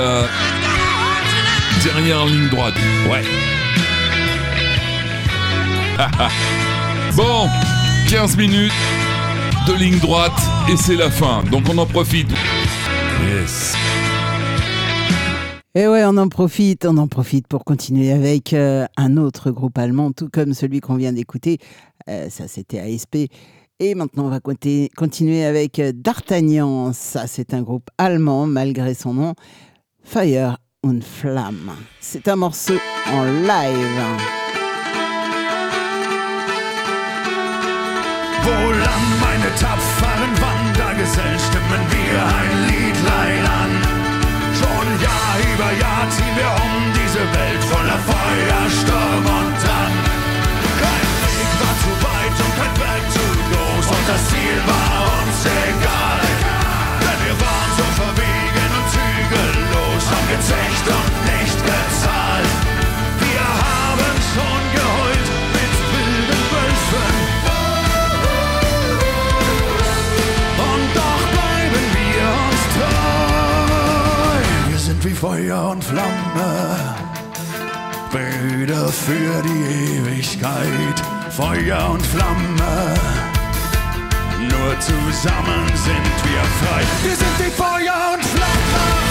la dernière ligne droite. Ouais. Ah, ah. bon, 15 minutes de ligne droite et c'est la fin. Donc on en profite. Yes. Et ouais, on en profite, on en profite pour continuer avec euh, un autre groupe allemand, tout comme celui qu'on vient d'écouter. Euh, ça, c'était ASP. Et maintenant, on va continuer avec euh, D'Artagnan. Ça, c'est un groupe allemand, malgré son nom. Fire und Flamme. C'est un morceau en live. Wohl an meine tapferen Wandergesellen stimmen wir ein Liedlein an. Schon Jahr über Jahr ziehen wir um diese Welt voller Feuer, Sturm und Tann. Kein Weg war zu weit und kein Berg zu groß und das Ziel war wie Feuer und Flamme, Brüder für die Ewigkeit, Feuer und Flamme. Nur zusammen sind wir frei. Wir sind wie Feuer und Flamme.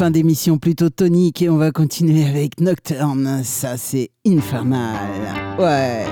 fin d'émission plutôt tonique et on va continuer avec Nocturne. Ça, c'est infernal. Ouais.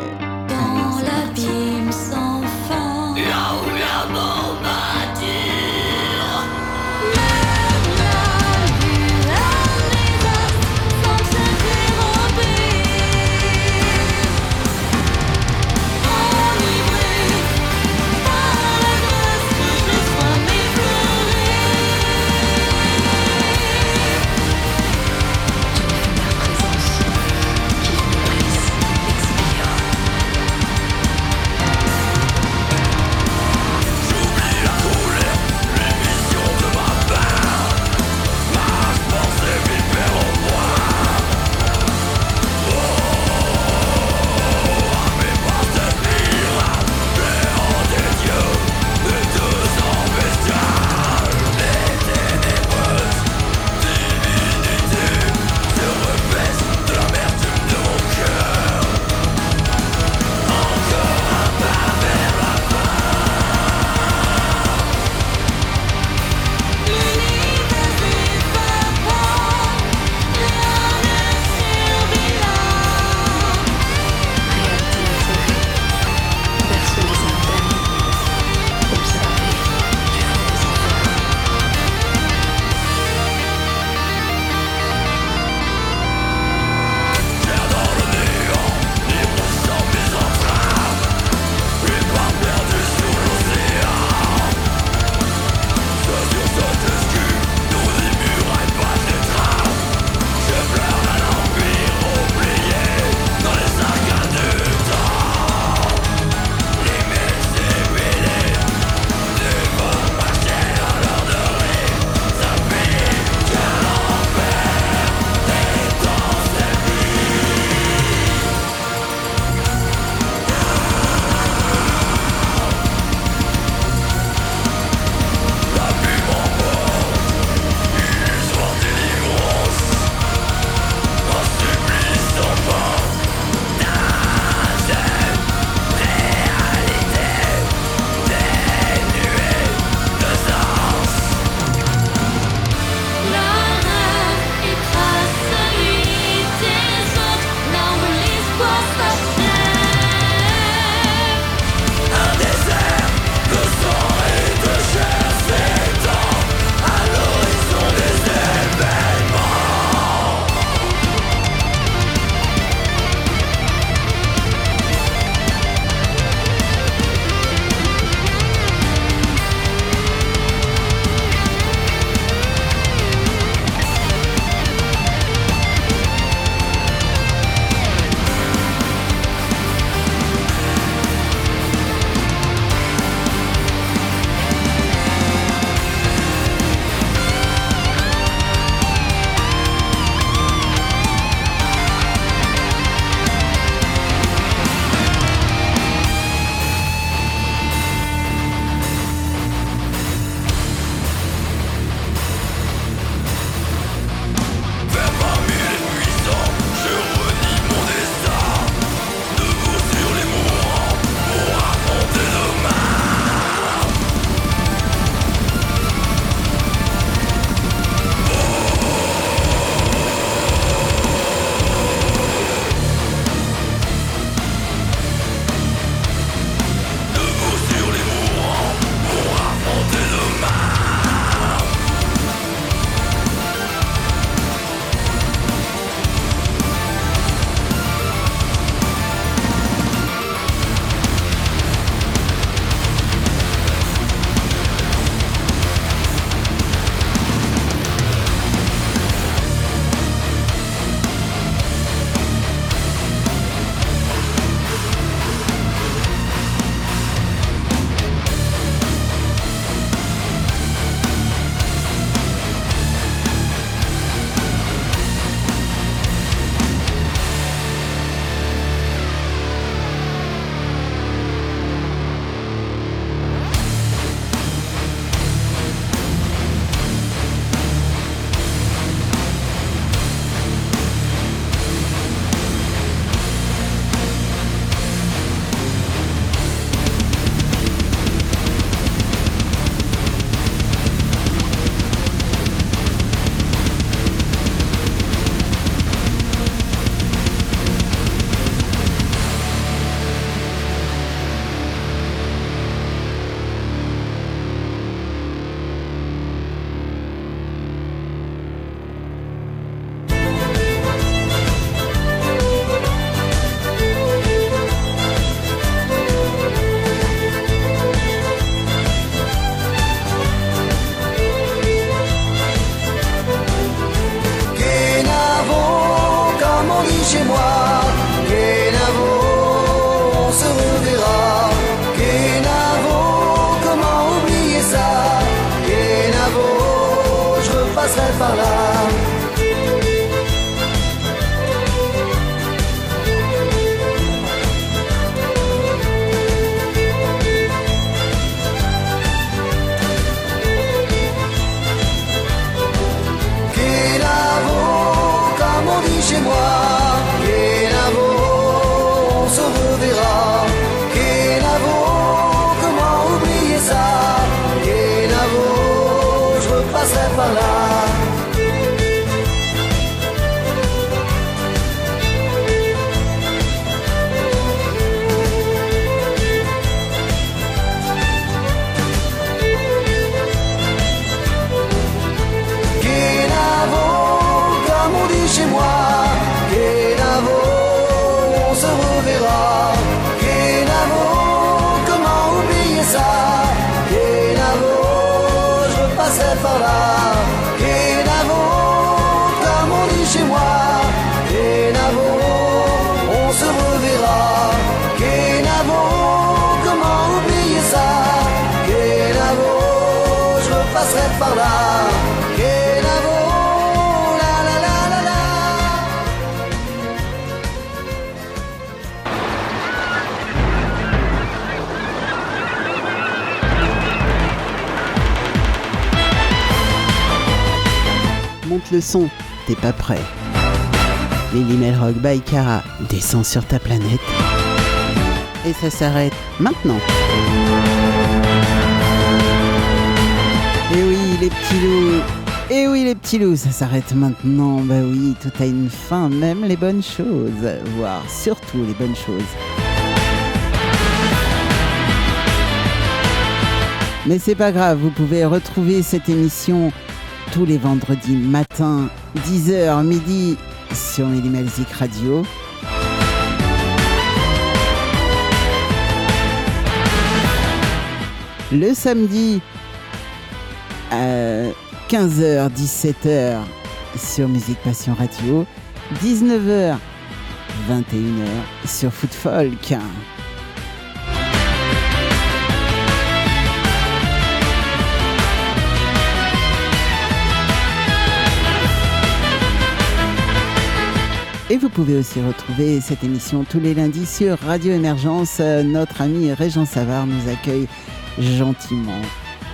Le son, t'es pas prêt. Lily Melrock by Cara descend sur ta planète. Et ça s'arrête maintenant. Et oui, les petits loups. Et oui, les petits loups, ça s'arrête maintenant. Bah oui, tout a une fin, même les bonnes choses. Voire surtout les bonnes choses. Mais c'est pas grave, vous pouvez retrouver cette émission tous les vendredis matin, 10h, midi, sur Mélimelzik Radio. Le samedi à 15h, 17h sur Musique Passion Radio. 19h, 21h sur Foot Folk. Et vous pouvez aussi retrouver cette émission tous les lundis sur Radio Émergence. Euh, Notre ami Régent Savard nous accueille gentiment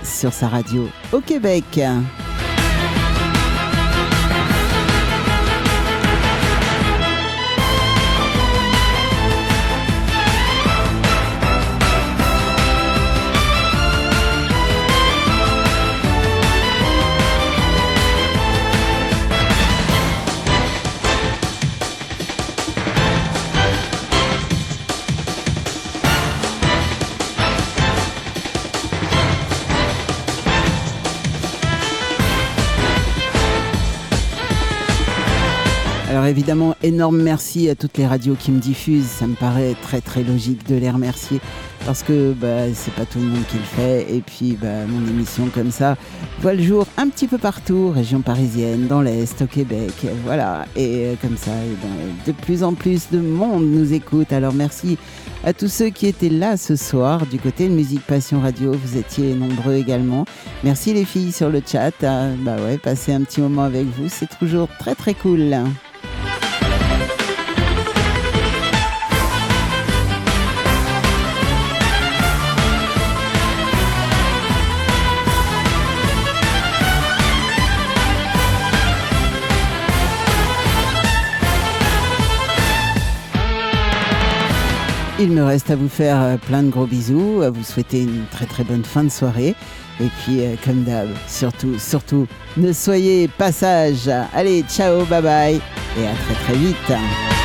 sur sa radio au Québec. Évidemment, énorme merci à toutes les radios qui me diffusent. Ça me paraît très très logique de les remercier parce que bah, c'est pas tout le monde qui le fait. Et puis bah, mon émission comme ça voit le jour un petit peu partout, région parisienne, dans l'Est, au Québec. Voilà. Et euh, comme ça, eh ben, de plus en plus de monde nous écoute. Alors merci à tous ceux qui étaient là ce soir du côté de Musique Passion Radio. Vous étiez nombreux également. Merci les filles sur le chat. Ah, bah ouais, passer un petit moment avec vous, c'est toujours très très cool. Il me reste à vous faire euh, plein de gros bisous, à vous souhaiter une très très bonne fin de soirée. Et puis, euh, comme d'hab, surtout, surtout, ne soyez pas sages. Allez, ciao, bye bye, et à très très vite.